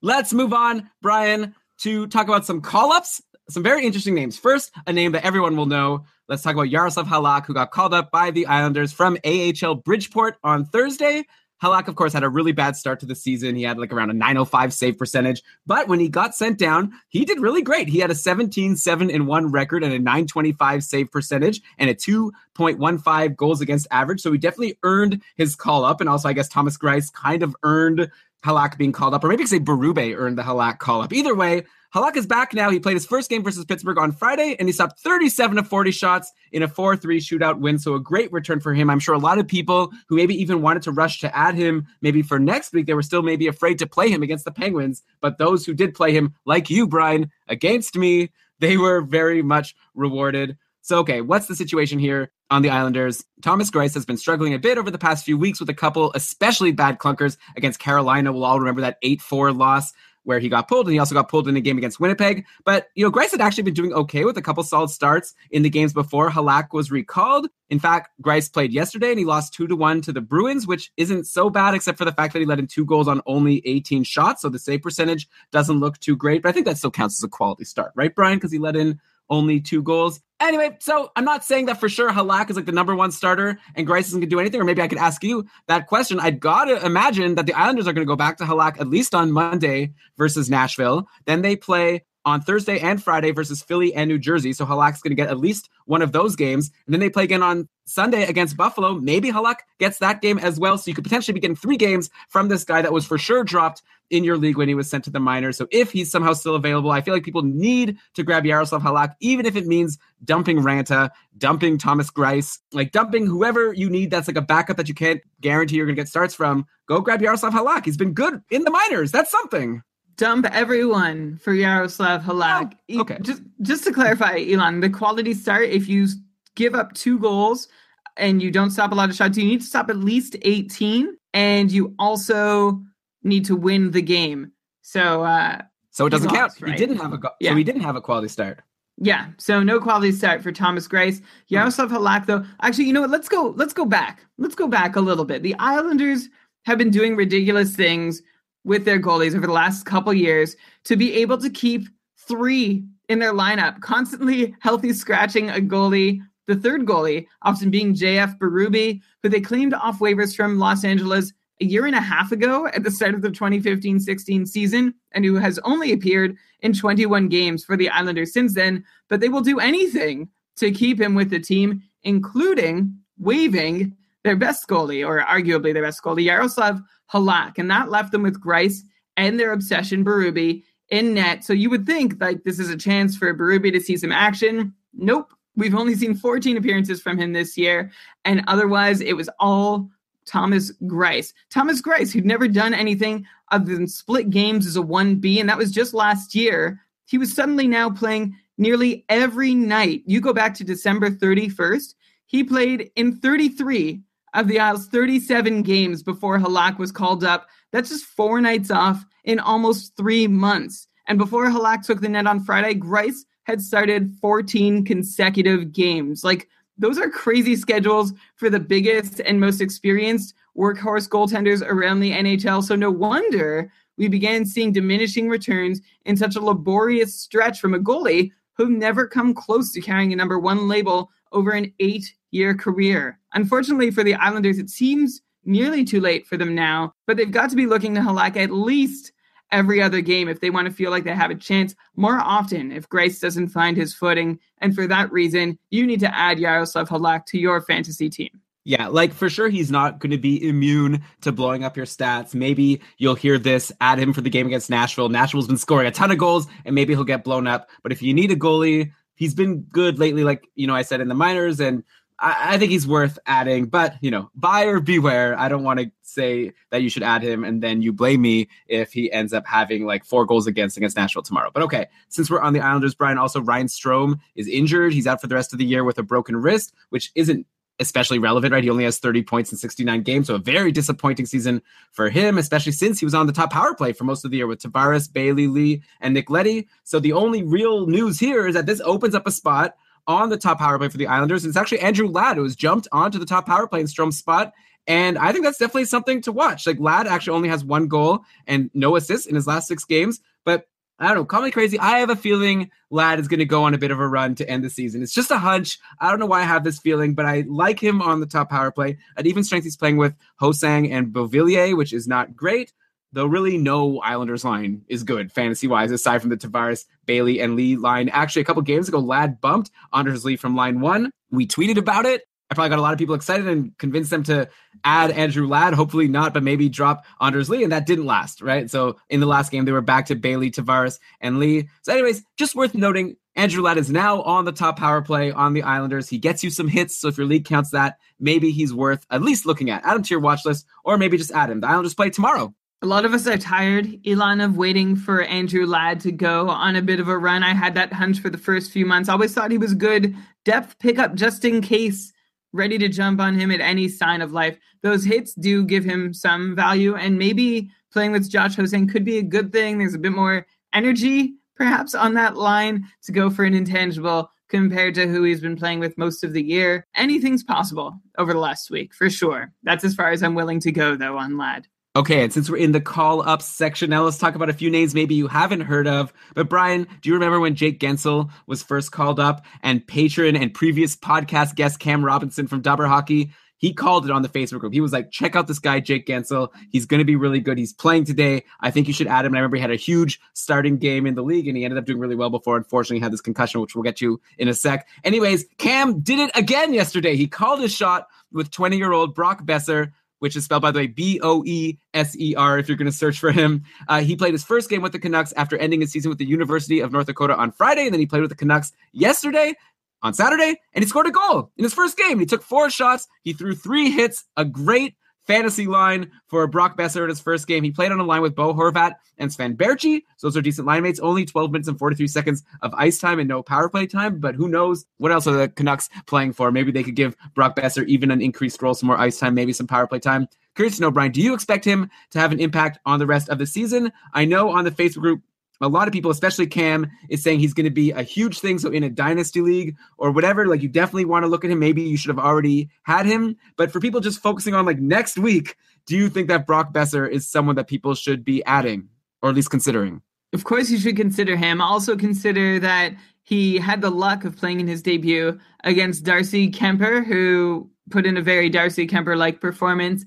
Let's move on, Brian, to talk about some call ups. Some very interesting names. First, a name that everyone will know. Let's talk about Yaroslav Halak, who got called up by the Islanders from AHL Bridgeport on Thursday. Halak, of course, had a really bad start to the season. He had like around a 905 save percentage. But when he got sent down, he did really great. He had a 17 7 and 1 record and a 925 save percentage and a 2.15 goals against average. So he definitely earned his call up. And also, I guess Thomas Greiss kind of earned Halak being called up, or maybe say Berube earned the Halak call up. Either way, Halak is back now. He played his first game versus Pittsburgh on Friday, and he stopped 37 of 40 shots in a 4 3 shootout win. So, a great return for him. I'm sure a lot of people who maybe even wanted to rush to add him maybe for next week, they were still maybe afraid to play him against the Penguins. But those who did play him, like you, Brian, against me, they were very much rewarded. So, okay, what's the situation here on the Islanders? Thomas Greiss has been struggling a bit over the past few weeks with a couple especially bad clunkers against Carolina. We'll all remember that 8 4 loss where he got pulled, and he also got pulled in a game against Winnipeg. But, you know, Greiss had actually been doing okay with a couple solid starts in the games before Halak was recalled. In fact, Greiss played yesterday and he lost 2 to 1 to the Bruins, which isn't so bad except for the fact that he let in two goals on only 18 shots. So the save percentage doesn't look too great, but I think that still counts as a quality start, right, Brian? Because he let in only two goals. Anyway, so I'm not saying that for sure Halak is like the number one starter and Greiss isn't going to do anything, or maybe I could ask you that question. I'd got to imagine that the Islanders are going to go back to Halak at least on Monday versus Nashville. Then they play on Thursday and Friday versus Philly and New Jersey. So Halak's going to get at least one of those games. And then they play again on Sunday against Buffalo. Maybe Halak gets that game as well. So you could potentially be getting three games from this guy that was for sure dropped in your league when he was sent to the minors. So if he's somehow still available, I feel like people need to grab Yaroslav Halak, even if it means dumping Raanta, dumping Thomas Greiss, like dumping whoever you need that's like a backup that you can't guarantee you're going to get starts from. Go grab Yaroslav Halak. He's been good in the minors. That's something dump everyone for Yaroslav Halak. Oh, okay. Just just to clarify, Elon, the quality start, if you give up two goals and you don't stop a lot of shots, you need to stop at least 18 and you also need to win the game. So uh So it doesn't he count. right? He didn't have a go- Yeah. so he didn't have a quality start. yeah, so no quality start for Thomas Greiss. Yaroslav Halak though. Actually, you know what? Let's go let's go back. Let's go back a little bit. The Islanders have been doing ridiculous things with their goalies over the last couple years to be able to keep three in their lineup, constantly healthy scratching a goalie. The third goalie, often being JF Berube, who they claimed off waivers from Los Angeles a year and a half ago at the start of the 2015 16 season, and who has only appeared in 21 games for the Islanders since then. But they will do anything to keep him with the team, including waiving their best goalie, or arguably their best goalie, Yaroslav Halak. And that left them with Greiss and their obsession, Berube, in net. So you would think like this is a chance for Berube to see some action. Nope. We've only seen 14 appearances from him this year. And otherwise, it was all Thomas Greiss. Thomas Greiss, who'd never done anything other than split games as a 1B, and that was just last year. He was suddenly now playing nearly every night. You go back to December 31st, he played in 33 of the Isles' 37 games before Halak was called up. That's just four nights off in almost three months. And before Halak took the net on Friday, Greiss had started 14 consecutive games. Like, those are crazy schedules for the biggest and most experienced workhorse goaltenders around the NHL. So, no wonder we began seeing diminishing returns in such a laborious stretch from a goalie who never come close to carrying a number one label over an eight year career. Unfortunately for the Islanders, it seems nearly too late for them now, but they've got to be looking to Halak at least every other game if they want to feel like they have a chance more often if Greiss doesn't find his footing. And for that reason, you need to add Yaroslav Halak to your fantasy team. Yeah, like for sure he's not going to be immune to blowing up your stats. Maybe you'll hear this, add him for the game against Nashville. Nashville's been scoring a ton of goals and maybe he'll get blown up. But if you need a goalie, he's been good lately, like, you know, I said in the minors and I, think he's worth adding, but you know, buyer beware. I don't want to say that you should add him and then you blame me if he ends up having like four goals against against Nashville tomorrow. But okay, since we're on the Islanders, Brian, also Ryan Strome is injured. He's out for the rest of the year with a broken wrist, which isn't especially relevant, right? He only has 30 points in 69 games, so a very disappointing season for him, especially since he was on the top power play for most of the year with Tavares, Bailey, Lee, and Nick Leddy. So the only real news here is that this opens up a spot on the top power play for the Islanders. And it's actually Andrew Ladd who has jumped onto the top power play in Strome's spot. And I think that's definitely something to watch. Like Ladd actually only has one goal and no assists in his last six games, but I don't know, call me crazy. I have a feeling Ladd is going to go on a bit of a run to end the season. It's just a hunch. I don't know why I have this feeling, but I like him on the top power play. At even strength, he's playing with Ho-Sang and Beauvillier, which is not great. Though really no Islanders line is good fantasy wise, aside from the Tavares, Bailey, and Lee line. Actually, a couple games ago, Ladd bumped Anders Lee from line one. We tweeted about it. I probably got a lot of people excited and convinced them to add Andrew Ladd. Hopefully not, but maybe drop Anders Lee, and that didn't last, right? So in the last game, they were back to Bailey, Tavares, and Lee. So, anyways, just worth noting, Andrew Ladd is now on the top power play on the Islanders. He gets you some hits, so if your league counts that, maybe he's worth at least looking at. Add him to your watch list, or maybe just add him. The Islanders play tomorrow. A lot of us are tired, Elon, of waiting for Andrew Ladd to go on a bit of a run. I had that hunch for the first few months. Always thought he was good depth pickup just in case ready to jump on him at any sign of life. Those hits do give him some value, and maybe playing with Josh Ho-Sang could be a good thing. There's a bit more energy, perhaps, on that line to go for an intangible compared to who he's been playing with most of the year. Anything's possible over the last week, for sure. That's as far as I'm willing to go, though, on Ladd. Okay, and since we're in the call up section, now let's talk about a few names maybe you haven't heard of. But Brian, do you remember when Jake Guentzel was first called up and patron and previous podcast guest Cam Robinson from Dobber Hockey? He called it on the Facebook group. He was like, check out this guy, Jake Guentzel. He's going to be really good. He's playing today. I think you should add him. And I remember he had a huge starting game in the league and he ended up doing really well before. Unfortunately, he had this concussion, which we'll get to in a sec. Anyways, Cam did it again yesterday. He called his shot with 20 year old Brock Boeser which is spelled, by the way, B O E S E R, if you're going to search for him. Uh, he played his first game with the Canucks after ending his season with the University of North Dakota on Friday, and then he played with the Canucks yesterday on Saturday, and he scored a goal in his first game. He took four shots, he threw three hits, a great fantasy line for Brock Boeser in his first game. He played on a line with Bo Horvat and Sven Baertschi. So those are decent line mates. Only 12 minutes and 43 seconds of ice time and no power play time. But who knows what else are the Canucks playing for? Maybe they could give Brock Boeser even an increased role, some more ice time, maybe some power play time. Curious to know, Brian, do you expect him to have an impact on the rest of the season? I know on the Facebook group a lot of people, especially Cam, is saying he's going to be a huge thing. So in a dynasty league or whatever, like you definitely want to look at him. Maybe you should have already had him. But for people just focusing on like next week, do you think that Brock Boeser is someone that people should be adding or at least considering? Of course, you should consider him. Also, consider that he had the luck of playing in his debut against Darcy Kuemper, who put in a very Darcy Kuemper like performance.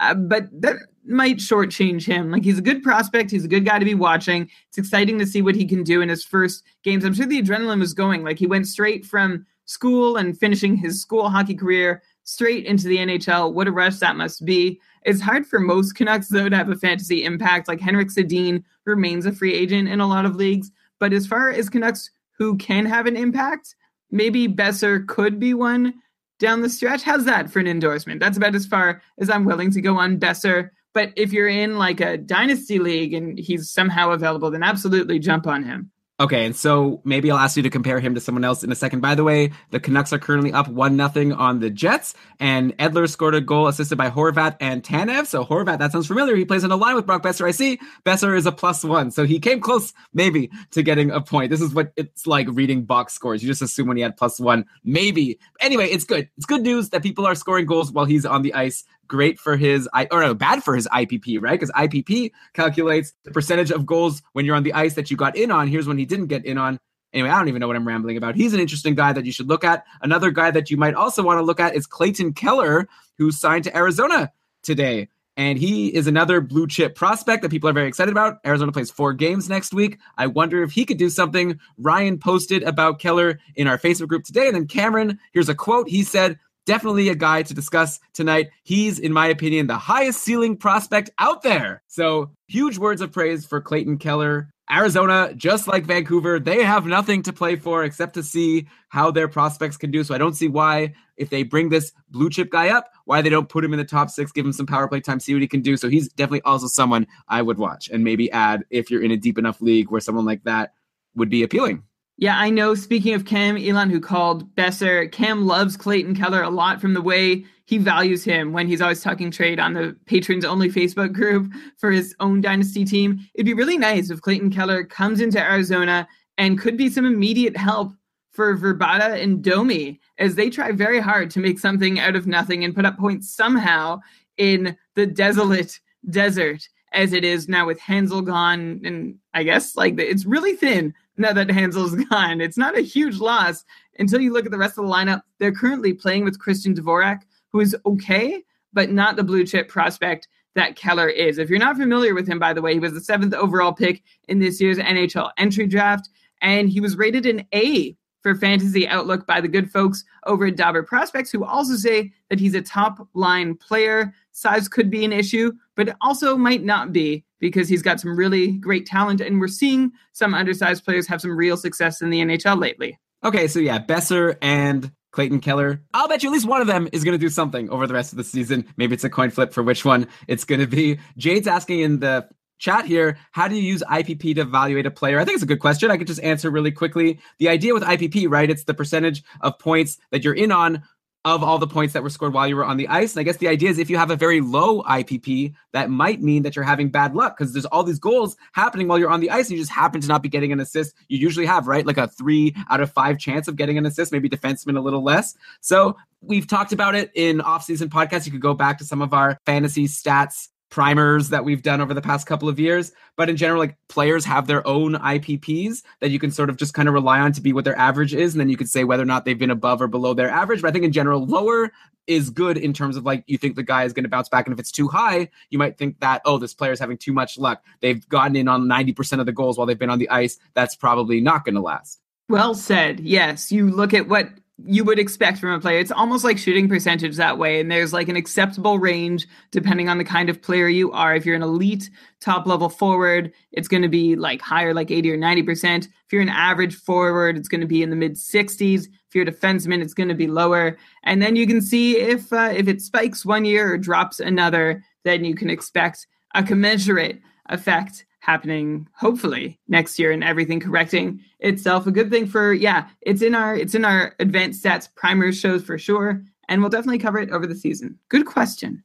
Uh, but that might shortchange him. Like he's a good prospect. He's a good guy to be watching. It's exciting to see what he can do in his first games. I'm sure the adrenaline was going. Like he went straight from school and finishing his school hockey career straight into the NHL. What a rush that must be. It's hard for most Canucks though to have a fantasy impact. Like Henrik Sedin remains a free agent in a lot of leagues. But as far as Canucks who can have an impact, maybe Boeser could be one down the stretch. How's that for an endorsement? That's about as far as I'm willing to go on Boeser. But if you're in like a dynasty league and he's somehow available, then absolutely jump on him. Okay, and so maybe I'll ask you to compare him to someone else in a second. By the way, the Canucks are currently up one nothing on the Jets, and Edler scored a goal assisted by Horvat and Tanev. So Horvat, that sounds familiar. He plays on a line with Brock Boeser. I see Boeser is a plus one, so he came close maybe to getting a point. This is what it's like reading box scores. You just assume when he had plus one, maybe. Anyway, it's good. It's good news that people are scoring goals while he's on the ice great for his I or no, bad for his IPP, right? Because IPP calculates the percentage of goals when you're on the ice that you got in on. Here's when he didn't get in on. Anyway, I don't even know what I'm rambling about. He's an interesting guy that you should look at. Another guy that you might also want to look at is Clayton Keller, who signed to Arizona today. And he is another blue chip prospect that people are very excited about. Arizona plays four games next week. I wonder if he could do something. Ryan posted about Keller in our Facebook group today. And then Cameron, here's a quote. He said, definitely a guy to discuss tonight. He's, in my opinion, the highest ceiling prospect out there. So huge words of praise for Clayton Keller. Arizona, just like Vancouver, they have nothing to play for except to see how their prospects can do. So I don't see why, if they bring this blue chip guy up, why they don't put him in the top six, give him some power play time, see what he can do. So he's definitely also someone I would watch and maybe add if you're in a deep enough league where someone like that would be appealing. Yeah, I know. Speaking of Cam, Elon, who called Boeser, Cam loves Clayton Keller a lot from the way he values him when he's always talking trade on the patrons only Facebook group for his own dynasty team. It'd be really nice if Clayton Keller comes into Arizona and could be some immediate help for Vrbata and Domi as they try very hard to make something out of nothing and put up points somehow in the desolate desert as it is now with Hanzal gone. And I guess like it's really thin now that Hanzal's *laughs* gone. It's not a huge loss until you look at the rest of the lineup. They're currently playing with Christian Dvorak, who is okay, but not the blue chip prospect that Keller is. If you're not familiar with him, by the way, he was the seventh overall pick in this year's NHL entry draft, and he was rated an A for fantasy outlook by the good folks over at Dobber Prospects, who also say that he's a top line player. Size could be an issue, but it also might not be because he's got some really great talent, and we're seeing some undersized players have some real success in the NHL lately. Okay, so yeah, Boeser and Clayton Keller. I'll bet you at least one of them is going to do something over the rest of the season. Maybe it's a coin flip for which one it's going to be. Jade's asking in the chat here how do you use IPP to evaluate a player? I think it's a good question. I could just answer really quickly. The idea with IPP, right? It's the percentage of points that you're in on of all the points that were scored while you were on the ice. And I guess the idea is if you have a very low IPP, that might mean that you're having bad luck because there's all these goals happening while you're on the ice and you just happen to not be getting an assist. You usually have, right? Like a three out of five chance of getting an assist, maybe defenseman a little less. So we've talked about it in off-season podcasts. You could go back to some of our fantasy stats primers that we've done over the past couple of years. But in general, like players have their own IPPs that you can sort of just kind of rely on to be what their average is. And then you could say whether or not they've been above or below their average. But I think in general, lower is good in terms of like you think the guy is going to bounce back. And if it's too high, you might think that, oh, this player is having too much luck. They've gotten in on 90% of the goals while they've been on the ice. That's probably not going to last. Well said. Yes. You look at what you would expect from a player. It's almost like shooting percentage that way. And there's like an acceptable range depending on the kind of player you are. If you're an elite top level forward, it's going to be like higher, like 80 or 90%. If you're an average forward, it's going to be in the mid 60s. If you're a defenseman, it's going to be lower. And then you can see if uh, if it spikes one year or drops another, then you can expect a commensurate effect happening hopefully next year and everything correcting itself a good thing for yeah it's in our it's in our advanced stats primers shows for sure and we'll definitely cover it over the season good question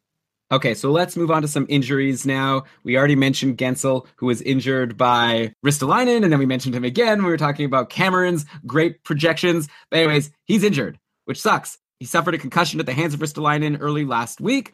Okay, so let's move on to some injuries now. We already mentioned Guentzel who was injured by Ristolainen, and then we mentioned him again. We were talking about Cameron's great projections. But anyways, he's injured, which sucks. He suffered a concussion at the hands of Ristolainen early last week.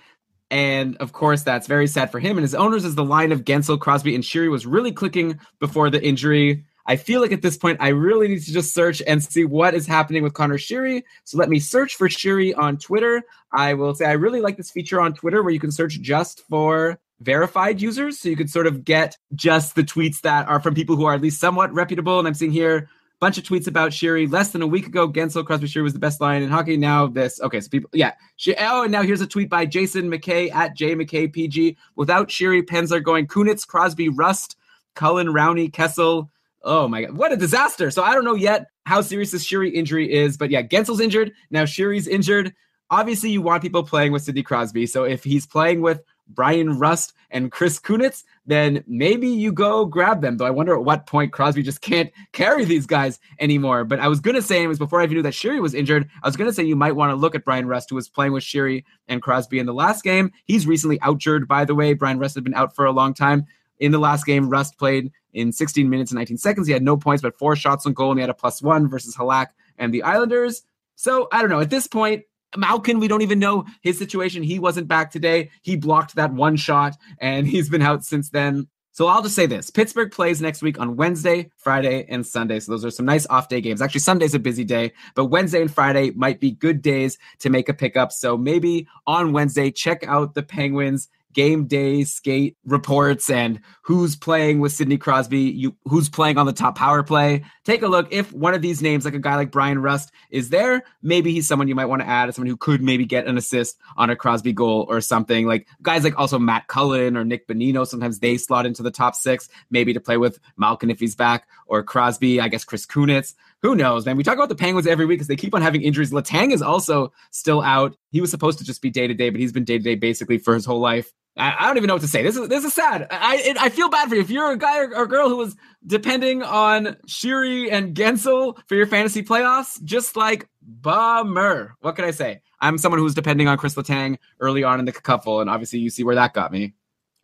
And of course, that's very sad for him and his owners as the line of Guentzel, Crosby, and Sheary was really clicking before the injury. I feel like at this point, I really need to just search and see what is happening with Conor Sheary. So let me search for Sheary on Twitter. I will say I really like this feature on Twitter where you can search just for verified users. So you could sort of get just the tweets that are from people who are at least somewhat reputable. And I'm seeing here bunch of tweets about Sheary. Less than a week ago, Guentzel Crosby Sheary was the best line in hockey. Now this. Okay, so people, yeah. She, oh, and now here's a tweet by Jason Mackey at J Mackey PG. Without Sheary, Pens are going Kunitz, Crosby, Rust, Cullen, Rowney, Kessel. Oh my god, what a disaster! So I don't know yet how serious this Sheary injury is, but yeah, Guentzel's injured. Now Sheary's injured. Obviously, you want people playing with Sidney Crosby. So if he's playing with Bryan Rust and Chris Kunitz, then maybe you go grab them. Though I wonder at what point Crosby just can't carry these guys anymore. But I was gonna say, it was before I even knew that Sheary was injured. I was gonna say you might want to look at Bryan Rust, who was playing with Sheary and Crosby in the last game. He's recently outjured, by the way. Bryan Rust had been out for a long time. In the last game, Rust played in 16 minutes and 19 seconds. He had no points, but four shots on goal, and he had a plus one versus Halak and the Islanders. So I don't know. At this point, Malkin, we don't even know his situation. He wasn't back today. He blocked that one shot and *laughs* he's been out since then. So I'll just say this Pittsburgh plays next week on Wednesday, Friday, and Sunday. So those are some nice off day games. Actually, Sunday's a busy day, but Wednesday and Friday might be good days to make a pickup. So maybe on Wednesday, check out the Penguins game day skate reports and who's playing with Sidney Crosby, you who's playing on the top power play. Take a look. If one of these names, like a guy like Bryan Rust, is there, maybe he's someone you might want to add, someone who could maybe get an assist on a Crosby goal or something. Like guys like also Matt Cullen or Nick Bonino, sometimes they slot into the top six, maybe to play with Malkin if he's back, or Crosby, I guess Chris Kunitz who knows, man? We talk about the Penguins every week because they keep on having injuries. Letang is also still out. He was supposed to just be day to day, but he's been day to day basically for his whole life. I, I, don't even know what to say. This is this is sad. I it, I feel bad for you if you're a guy or, or girl who was depending on Sheary and Guentzel for your fantasy playoffs. Just like bummer. What can I say? I'm someone who's depending on Chris Letang early on in the couple, and obviously you see where that got me.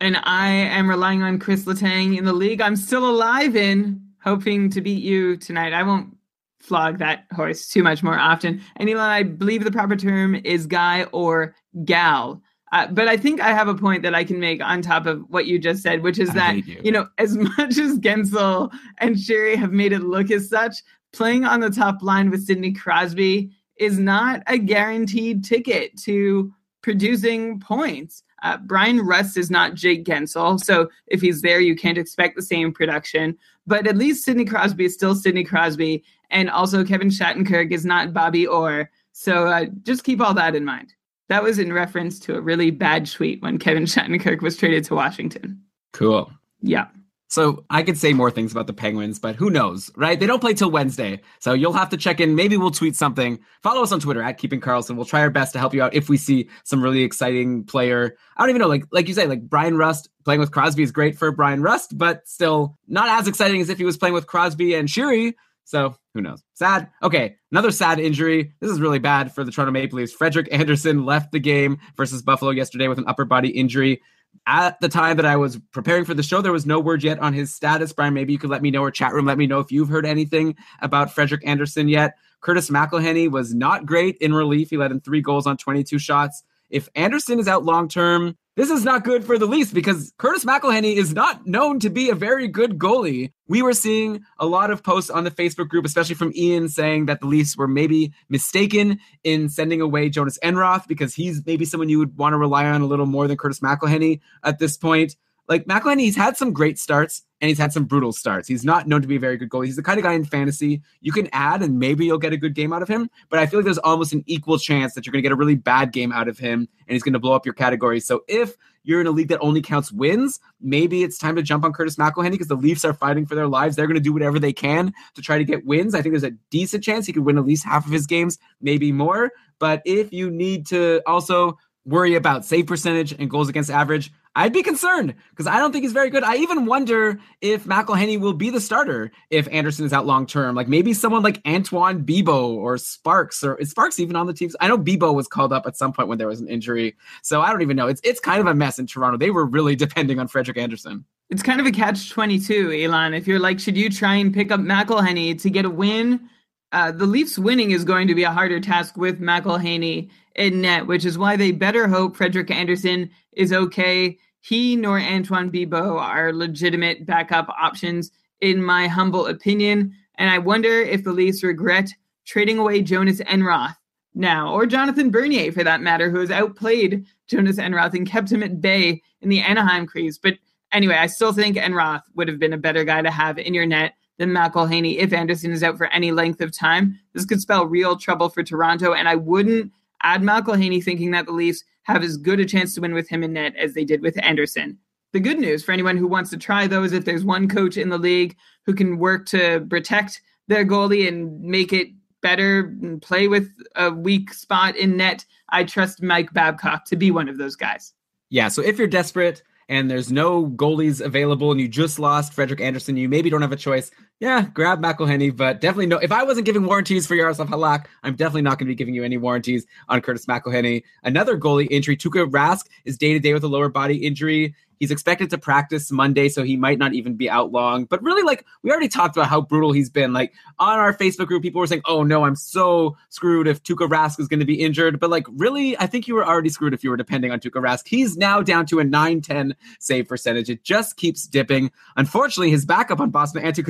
And I am relying on Chris Letang in the league. I'm still alive in, hoping to beat you tonight. I won't flog that horse too much more often. And Elon, I believe the proper term is guy or gal. Uh, but I think I have a point that I can make on top of what you just said, which is that, you. you. know, as *laughs* much as Guentzel and Sheary have made it look as such, playing on the top line with Sidney Crosby is not a guaranteed ticket to producing points. Uh, Bryan Rust is not Jake Guentzel, so if he's there, you can't expect the same production. But at least Sidney Crosby is still Sidney Crosby, and also Kevin Shattenkirk is not Bobby Orr. So uh, just keep all that in mind. That was in reference to a really bad tweet when Kevin *laughs* Shattenkirk was traded to Washington. Cool. Yeah. So I could say more things about the Penguins, but who knows, right? They don't play till Wednesday. So you'll have to check in. Maybe we'll tweet something. Follow us on Twitter at Keeping Karlsson. We'll try our best to help you out if we see some really exciting player. I don't even know, like like you say, like Bryan Rust playing with Crosby is great for Bryan Rust, but still not as exciting as if he was playing with Crosby and Sheary. So who knows? Sad. Okay, another sad injury. This is really bad for the Toronto Maple Leafs. Frederik Andersen left the game versus Buffalo yesterday with an upper body injury. At the time that I was preparing for the show, there was no word yet on his status. Brian, maybe you could let me know or chat room let me know if you've heard anything about Frederik Andersen yet. Curtis McElhinney was not great in relief. He let in three goals on 22 shots. If Andersen is out long term, this is not good for the Leafs because Curtis McElhinney is not known to be a very good goalie. We were seeing a lot of posts on the Facebook group, especially from Ian, saying that the Leafs were maybe mistaken in sending away Jonas Enroth because he's maybe someone you would want to rely on a little more than Curtis McElhinney at this point. Like McElhinney, he's had some great starts and he's had some brutal starts. He's not known to be a very good goalie. He's the kind of guy in fantasy you can add and maybe you'll get a good game out of him. But I feel like there's almost an equal chance that you're going to get a really bad game out of him and he's going to blow up your category. So if you're in a league that only counts wins, maybe it's time to jump on Curtis McElhinney because the Leafs are fighting for their lives. They're going to do whatever they can to try to get wins. I think there's a decent chance he could win at least half of his games, maybe more. But if you need to also worry about save percentage and goals against average, I'd be concerned because I don't think he's very good. I even wonder if McElhinney will be the starter if Andersen is out long term. Like maybe someone like Antoine Bibeau or Sparks or is Sparks even on the teams? I know Bibeau was called up at some point when there was an injury, so I don't even know. It's it's kind of a mess in Toronto. They were really *laughs* depending on Frederik Andersen. It's kind of a catch twenty two, Elon. If you're like, should you try and pick up McElhinney to get a win? Uh, the Leafs winning is going to be a harder task with McElhinney in net, which is why they better hope Frederik Andersen is okay. He nor Antoine Bibeau are legitimate backup options, in my humble opinion. And I wonder if the Leafs regret trading away Jonas Enroth now, or Jonathan Bernier for that matter, who has outplayed Jonas Enroth and kept him at bay in the Anaheim crease. But anyway, I still think Enroth would have been a better guy to have in your net than McElhinney if Andersen is out for any length of time. This could spell real trouble for Toronto, and I wouldn't add McElhinney thinking that the Leafs have as good a chance to win with him in net as they did with Andersen. The good news for anyone who wants to try those, if there's one coach in the league who can work to protect their goalie and make it better and play with a weak spot in net, I trust Mike Babcock to be one of those guys. Yeah, so if you're desperate, and there's no goalies available and you just lost Frederik Andersen, you maybe don't have a choice. Yeah, grab McElhinney, but definitely no. If I wasn't giving warranties for Yaroslav Halak, I'm definitely not going to be giving you any warranties on Curtis McElhinney. Another goalie injury, Tuukka Rask is day to day with a lower body injury. He's expected to practice Monday, so he might not even be out long. But really, like we already talked about how brutal he's been. Like on our Facebook group, people were saying, "Oh no, I'm so screwed if Tuukka Rask is going to be injured." But like, really, I think you were already screwed if you were depending on Tuukka Rask. He's now down to a 9-10 save percentage. It just keeps dipping. Unfortunately, his backup on Boston, Antti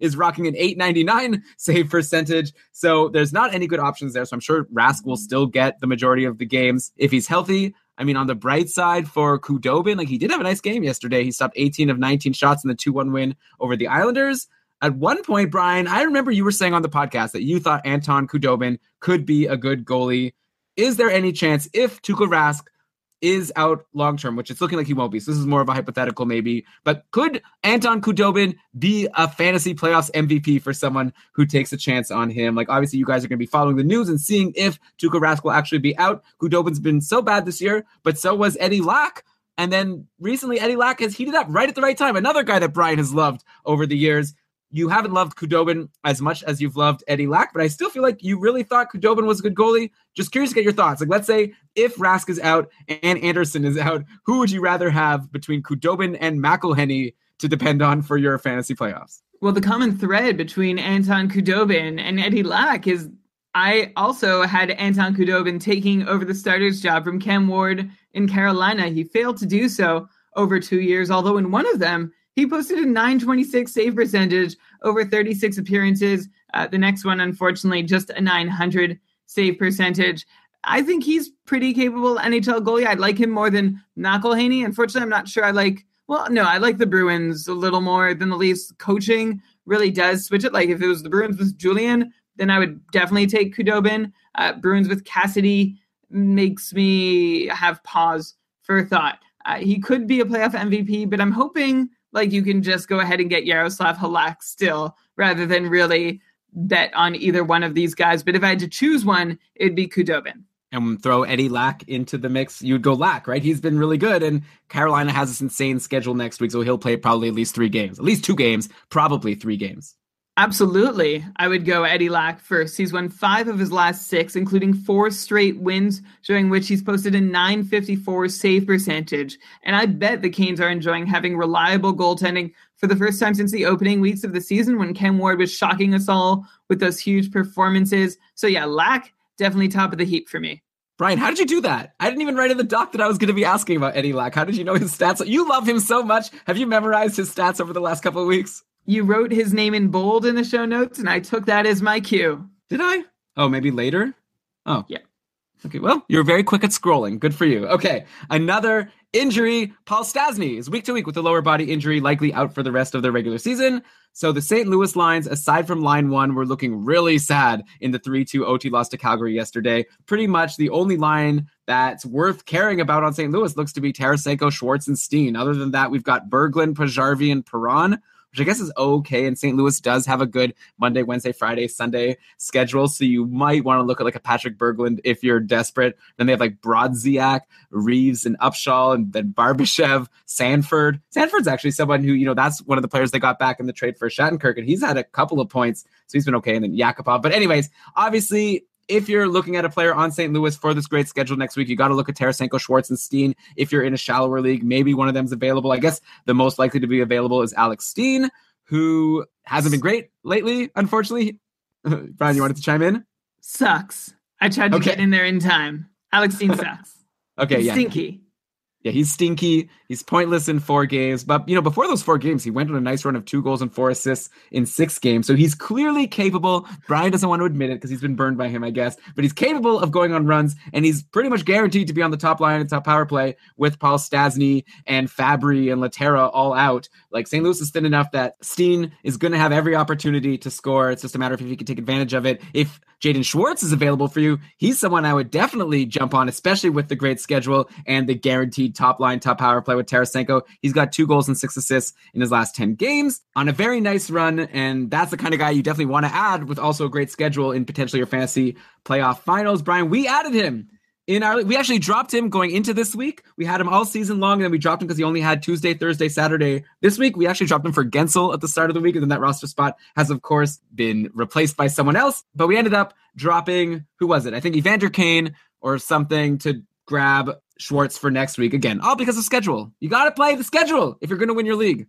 Is rocking an 899 save percentage. So there's not any good options there. So I'm sure Rask will still get the majority of the games if he's healthy. I mean, on the bright side for Khudobin, like he did have a nice game yesterday. He stopped 18 of 19 shots in the 2 1 win over the Islanders. At one point, Brian, I remember you were saying on the podcast that you thought Anton Khudobin could be a good goalie. Is there any chance if Tuukka Rask is out long term, which it's looking like he won't be. So this is more of a hypothetical, maybe. But could Anton Khudobin be a fantasy playoffs MVP for someone who takes a chance on him? Like obviously, you guys are going to be following the news and seeing if Tuukka Rask will actually be out. Khudobin's been so bad this year, but so was Eddie Lack. And then recently, Eddie Lack has heated up right at the right time. Another guy that Brian has loved over the years you haven't loved Khudobin as much as you've loved Eddie Lack, but I still feel like you really thought Khudobin was a good goalie. Just curious to get your thoughts. Like, let's say if Rask is out and Andersen is out, who would you rather have between Khudobin and McElhinney to depend on for your fantasy playoffs? Well, the common thread between Anton Khudobin and Eddie Lack is I also had Anton Khudobin taking over the starter's job from Cam Ward in Carolina. He failed to do so over two years, although in one of them, he posted a 926 save percentage over 36 appearances. Uh, the next one, unfortunately, just a 900 save percentage. I think he's pretty capable NHL goalie. I like him more than McElhinney. Unfortunately, I'm not sure I like. Well, no, I like the Bruins a little more than the Leafs. Coaching really does switch it. Like if it was the Bruins with Julien, then I would definitely take Khudobin. Uh, Bruins with Cassidy makes me have pause for thought. Uh, he could be a playoff MVP, but I'm hoping like you can just go ahead and get Yaroslav Halak still rather than really bet on either one of these guys. But if I had to choose one, it'd be Khudobin. And throw Eddie Lack into the mix, you'd go Lack, right? He's been really good, and Carolina has this insane schedule next week, so he'll play probably at least three games, at least two games, probably three games. Absolutely. I would go Eddie Lack first. He's won five of his last six, including four straight wins, during which he's posted a 954 save percentage. And I bet the Canes are enjoying having reliable goaltending for the first time since the opening weeks of the season when Ken Ward was shocking us all with those huge performances. So, yeah, Lack, definitely top of the heap for me. Brian, how did you do that? I didn't even write in the doc that I was going to be asking about Eddie Lack. How did you know his stats? You love him so much. Have you memorized his stats over the last couple of weeks? You wrote his name in bold in the show notes, and I took that as my cue. Did I? Oh, maybe later? Oh. Yeah. Okay, well, you're very quick at scrolling. Good for you. Okay, another injury. Paul Stastny is week to week with a lower body injury, likely out for the rest of the regular season. So the St. Louis lines, aside from line one, were looking really sad in the 3 2 OT loss to Calgary yesterday. Pretty much the only line that's worth caring about on St. Louis looks to be Tarasenko, Schwartz, and Steen. Other than that, we've got Berglund, Paajarvi, and Perron which I guess is okay. And St. Louis does have a good Monday, Wednesday, Friday, Sunday schedule. So you might want to look at like a Patrick Berglund if you're desperate. Then they have like Brodziak, Reeves, and Upshaw, and then Barbashev, Sanford. Sanford's actually someone who, you know, that's one of the players they got back in the trade for Shattenkirk, and he's had a couple of points. So he's been okay. And then Yakupov. But, anyways, obviously, if you're looking at a player on St. Louis for this great schedule next week, you got to look at Tarasenko, Schwartz, and Steen. If you're in a shallower league, maybe one of them's available. I guess the most likely to be available is Alex Steen, who hasn't been great lately, unfortunately. *laughs* Brian, you wanted to chime in? Sucks. I tried to okay. get in there in time. Alex Steen sucks. *laughs* okay, yeah. Stinky yeah, he's stinky. He's pointless in four games. But, you know, before those four games, he went on a nice run of two goals and four assists in six games. So he's clearly capable. Brian doesn't want to admit it because he's been burned by him, I guess. But he's capable of going on runs, and he's pretty much guaranteed to be on the top line and top power play with Paul Stastny and Fabbri and Lehtera all out. Like, St. Louis is thin enough that Steen is going to have every opportunity to score. It's just a matter of if he can take advantage of it. If Jaden Schwartz is available for you, he's someone I would definitely jump on, especially with the great schedule and the guaranteed top line, top power play with Tarasenko. He's got two goals and six assists in his last 10 games on a very nice run. And that's the kind of guy you definitely want to add with also a great schedule in potentially your fantasy playoff finals. Brian, we added him in our we actually dropped him going into this week. We had him all season long, and then we dropped him because he only had Tuesday, Thursday, Saturday. This week we actually dropped him for Guentzel at the start of the week, and then that roster spot has of course been replaced by someone else. But we ended up dropping who was it? I think Evander Kane or something to grab Schwartz for next week again. All because of schedule. You got to play the schedule if you're going to win your league.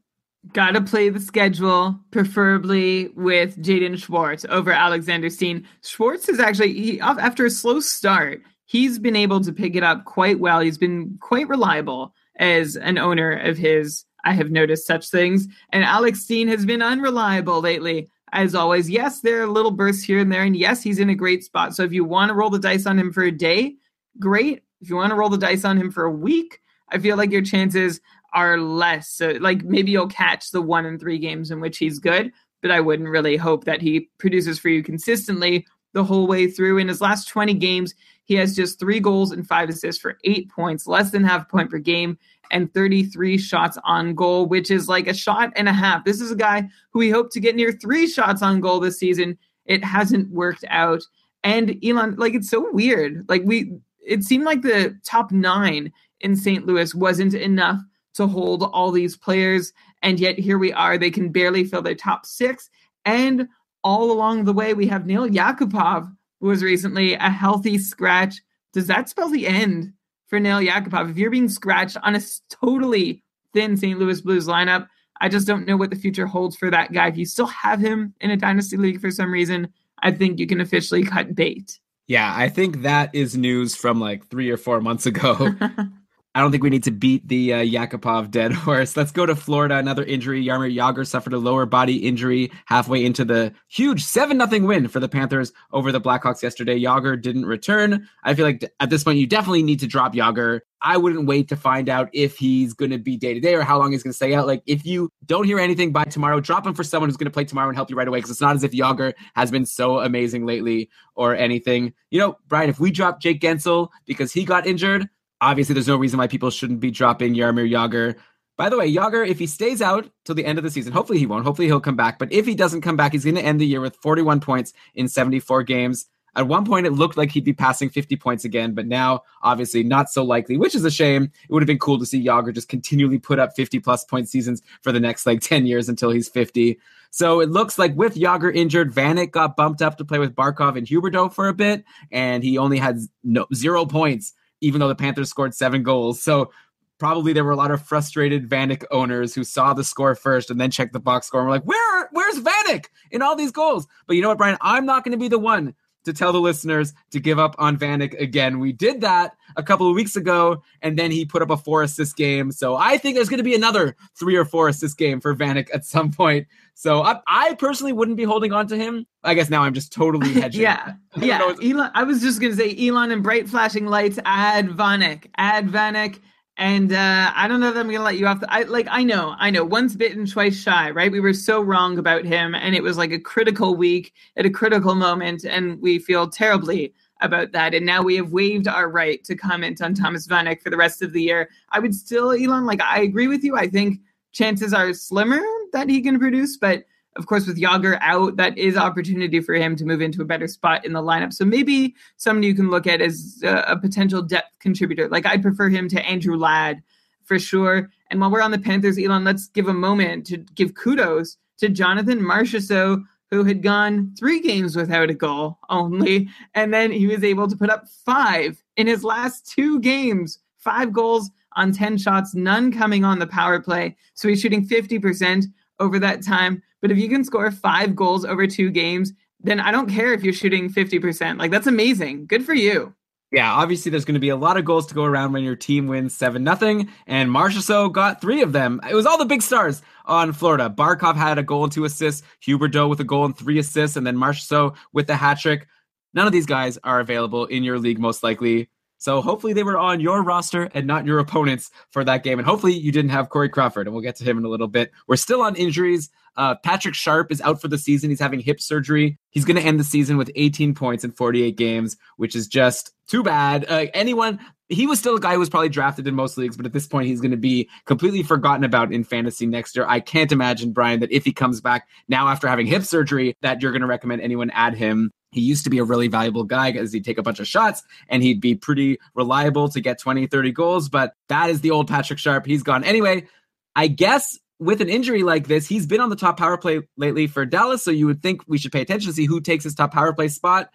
Got to play the schedule, preferably with Jaden Schwartz over Alexander Steen. Schwartz is actually he, after a slow start he's been able to pick it up quite well. He's been quite reliable as an owner of his. I have noticed such things. And Alex Steen has been unreliable lately. As always, yes, there are little bursts here and there. And yes, he's in a great spot. So if you want to roll the dice on him for a day, great. If you want to roll the dice on him for a week, I feel like your chances are less. So, like maybe you'll catch the one in three games in which he's good, but I wouldn't really hope that he produces for you consistently the whole way through. In his last 20 games, he has just three goals and five assists for eight points, less than half point per game, and 33 shots on goal, which is like a shot and a half. This is a guy who we hope to get near three shots on goal this season. It hasn't worked out. And Elon, like it's so weird. Like we it seemed like the top nine in St. Louis wasn't enough to hold all these players. And yet here we are. They can barely fill their top six. And all along the way, we have Nail Yakupov, who was recently a healthy scratch. Does that spell the end for Nail Yakupov? If you're being scratched on a totally thin St. Louis Blues lineup, I just don't know what the future holds for that guy. If you still have him in a dynasty league for some reason, I think you can officially cut bait. Yeah, I think that is news from like three or four months ago. *laughs* I don't think we need to beat the uh, Yakupov dead *laughs* horse. Let's go to Florida. Another injury. Jaromir Jagr suffered a lower body injury halfway into the huge 7 0 win for the Panthers over the Blackhawks yesterday. Jagr didn't return. I feel like at this point, you definitely need to drop Jagr. I wouldn't wait to find out if he's going to be day to day or how long he's going to stay out. Like, if you don't hear anything by tomorrow, drop him for someone who's going to play tomorrow and help you right away because it's not as if Jagr has been so amazing lately or anything. You know, Brian, if we drop Jake Guentzel because he got injured, obviously there's no reason why people shouldn't be dropping Jaromir Jagr. By the way, Jagr, if he stays out till the end of the season, hopefully he won't. Hopefully he'll come back. But if he doesn't come back, he's going to end the year with 41 points in 74 games. At one point, it looked like he'd be passing 50 points again, but now, obviously, not so likely, which is a shame. It would have been cool to see Jagr just continually put up 50 plus point seasons for the next like 10 years until he's 50. So it looks like with Jagr injured, Vanek got bumped up to play with Barkov and Huberdeau for a bit, and he only had no, zero points even though the Panthers scored seven goals. So probably there were a lot of frustrated Vanek owners who saw the score first and then checked the box score and were like, "Where, where's Vanek in all these goals?" But you know what, Brian? I'm not going to be the one to tell the listeners to give up on Vanek again. We did that a couple of weeks ago, and then he put up a four assist game. So I think there's going to be another three or four assist game for Vanek at some point. So I, I personally wouldn't be holding on to him. I guess now I'm just totally *laughs* hedging. yeah, *laughs* yeah. Elon, I was just going to say Elon and bright flashing lights. Add Vanek. Add Vanek. And uh, I don't know that I'm gonna let you off. The, I like I know, I know. Once bitten, twice shy, right? We were so wrong about him, and it was like a critical week at a critical moment, and we feel terribly about that. And now we have waived our right to comment on Thomas Vanek for the rest of the year. I would still, Elon, like I agree with you. I think chances are slimmer that he can produce, but of course, with Jagr out, that is opportunity for him to move into a better spot in the lineup. So maybe someone you can look at as a, a potential depth contributor. Like I'd prefer him to Andrew Ladd for sure. And while we're on the Panthers, Elon, let's give a moment to give kudos to Jonathan Marchessault, who had gone three games without a goal only, and then he was able to put up five in his last two games, five goals on 10 shots, none coming on the power play. So he's shooting 50% over that time. But if you can score five goals over two games, then I don't care if you're shooting 50%. Like that's amazing. Good for you. Yeah, obviously there's going to be a lot of goals to go around when your team wins 7 nothing, and Marchessault got 3 of them. It was all the big stars on Florida. Barkov had a goal and 2 assists, Huberdeau with a goal and 3 assists and then Marchessault with the hat trick. None of these guys are available in your league most likely. So hopefully they were on your roster and not your opponents for that game. And hopefully you didn't have Corey Crawford, and we'll get to him in a little bit. We're still on injuries. Uh, Patrick Sharp is out for the season. He's having hip surgery. He's going to end the season with 18 points in 48 games, which is just too bad. Uh, anyone, he was still a guy who was probably drafted in most leagues, but at this point, he's going to be completely forgotten about in fantasy next year. I can't imagine, Brian, that if he comes back now after having hip surgery, that you're going to recommend anyone add him. He used to be a really valuable guy because he'd take a bunch of shots and he'd be pretty reliable to get 20, 30 goals. But that is the old Patrick Sharp. He's gone. Anyway, I guess with an injury like this, he's been on the top power play lately for Dallas. So you would think we should pay attention to see who takes his top power play spot.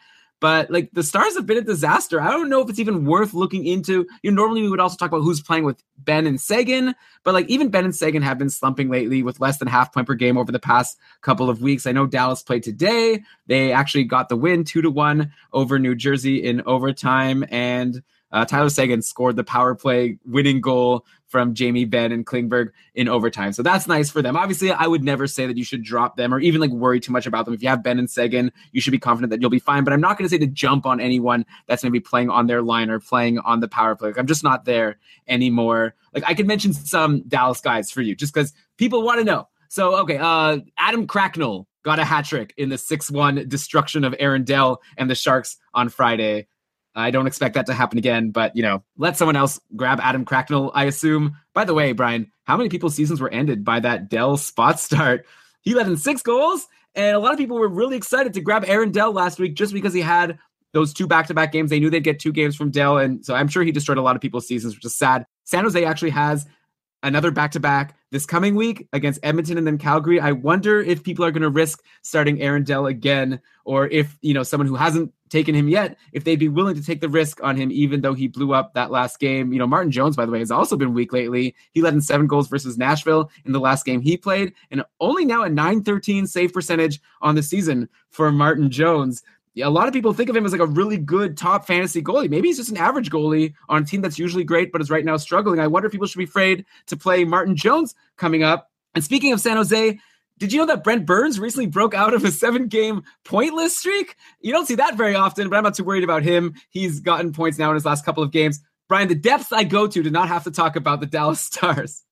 But like the Stars have been a disaster. I don't know if it's even worth looking into. You know, normally we would also talk about who's playing with Benn and Seguin, but like even Benn and Seguin have been slumping lately with less than half point per game over the past couple of weeks. I know Dallas played today. They actually got the win two to one over New Jersey in overtime. And uh, Tyler Seguin scored the power play winning goal from Jamie Benn and Klingberg in overtime. So that's nice for them. Obviously, I would never say that you should drop them or even like worry too much about them. If you have Benn and Seguin, you should be confident that you'll be fine. But I'm not going to say to jump on anyone that's maybe playing on their line or playing on the power play. Like, I'm just not there anymore. Like I could mention some Dallas guys for you just because people want to know. So okay, uh, Adam Cracknell got a hat trick in the 6-1 destruction of Aaron Dell and the Sharks on Friday. I don't expect that to happen again, but you know, let someone else grab Adam Cracknell, I assume. By the way, Brian, how many people's seasons were ended by that Dell spot start? *laughs* He led in six goals, and a lot of people were really excited to grab Aaron Dell last week just because he had those two back-to-back games. They knew they'd get two games from Dell, and so I'm sure he destroyed a lot of people's seasons, which is sad. San Jose actually has another back to back this coming week against Edmonton and then Calgary. I wonder if people are going to risk starting Aaron Dell again, or if, you know, someone who hasn't taken him yet, if they'd be willing to take the risk on him, even though he blew up that last game. You know, Martin Jones, by the way, has also been weak lately. He led in seven goals versus Nashville in the last game he played, and only now a 913 save percentage on the season for Martin Jones a lot of people think of him as like a really good top fantasy goalie. Maybe he's just an average goalie on a team that's usually great, but is right now struggling. I wonder if people should be afraid to play Martin Jones coming up. And speaking of San Jose, did you know that Brent Burns recently broke out of a seven game pointless streak? You don't see that very often, but I'm not too worried about him. He's gotten points now in his last couple of games. Brian, the depths I go to to not have to talk about the Dallas *laughs* Stars.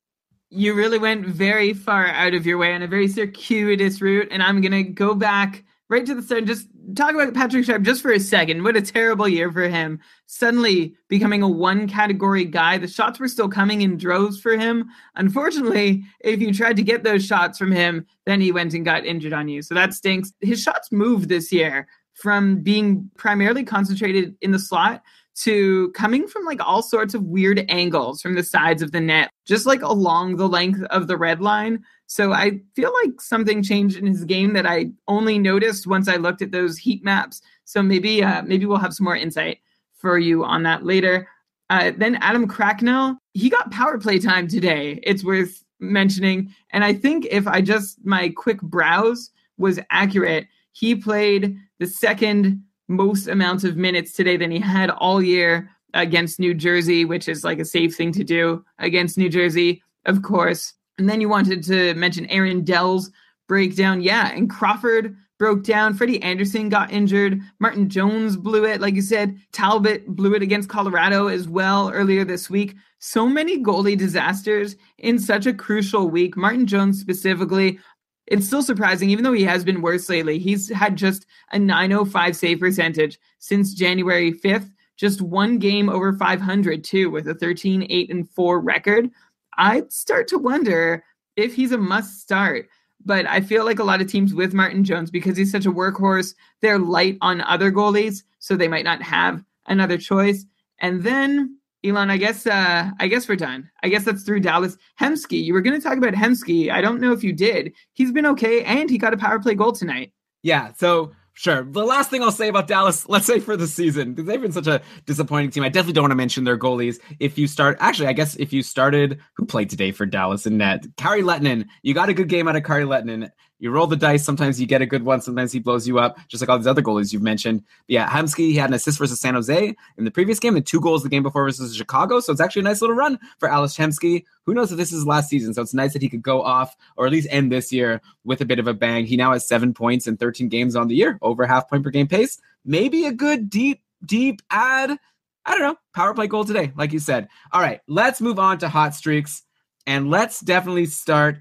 You really went very far out of your way on a very circuitous route, and I'm going to go back right to the start. Just talk about Patrick Sharp just for a second. What a terrible year for him. Suddenly becoming a one category guy. The shots were still coming in droves for him. Unfortunately, if you tried to get those shots from him, then he went and got injured on you. So that stinks. His shots moved this year from being primarily concentrated in the slot to coming from like all sorts of weird angles from the sides of the net, just like along the length of the red line. So I feel like something changed in his game that I only noticed once I looked at those heat maps. So maybe uh, maybe we'll have some more insight for you on that later. Uh, then Adam Cracknell, he got power play time today. It's worth mentioning, and I think if I just my quick browse was accurate, he played the second most amount of minutes today than he had all year against New Jersey, which is like a safe thing to do against New Jersey, of course. And then you wanted to mention Aaron Dell's breakdown. Yeah, and Crawford broke down. Freddie Andersen got injured. Martin Jones blew it. Like you said, Talbot blew it against Colorado as well earlier this week. So many goalie disasters in such a crucial week. Martin Jones specifically it's still surprising, even though he has been worse lately. He's had just a 905 save percentage since January 5th, just one game over 500, too, with a 13 8 and 4 record. I'd start to wonder if he's a must start. But I feel like a lot of teams with Martin Jones, because he's such a workhorse, they're light on other goalies, so they might not have another choice. And then Elon, I guess uh, I guess we're done. I guess that's through Dallas. Hemsky, you were going to talk about Hemsky. I don't know if you did. He's been okay, and he got a power play goal tonight. Yeah. So sure. The last thing I'll say about Dallas, *laughs* let's say for the season, because they've been such a disappointing team. I definitely don't want to mention their goalies. If you start, actually, I guess if you started, who played today for Dallas and net? Kari Lehtonen. You got a good game out of Kari Lehtonen you roll the dice. Sometimes you get a good one. Sometimes he blows you up, just like all these other goalies you've mentioned. But yeah, Hemsky, he had an assist versus San Jose in the previous game and two goals the game before versus Chicago. So it's actually a nice little run for Ales Hemsky. Who knows if this is last season? So it's nice that he could go off or at least end this year with a bit of a bang. He now has seven points in 13 games on the year, over half point per game pace. Maybe a good deep, deep add. I don't know. Power play goal today, like you said. All right, let's move on to hot streaks. And let's definitely start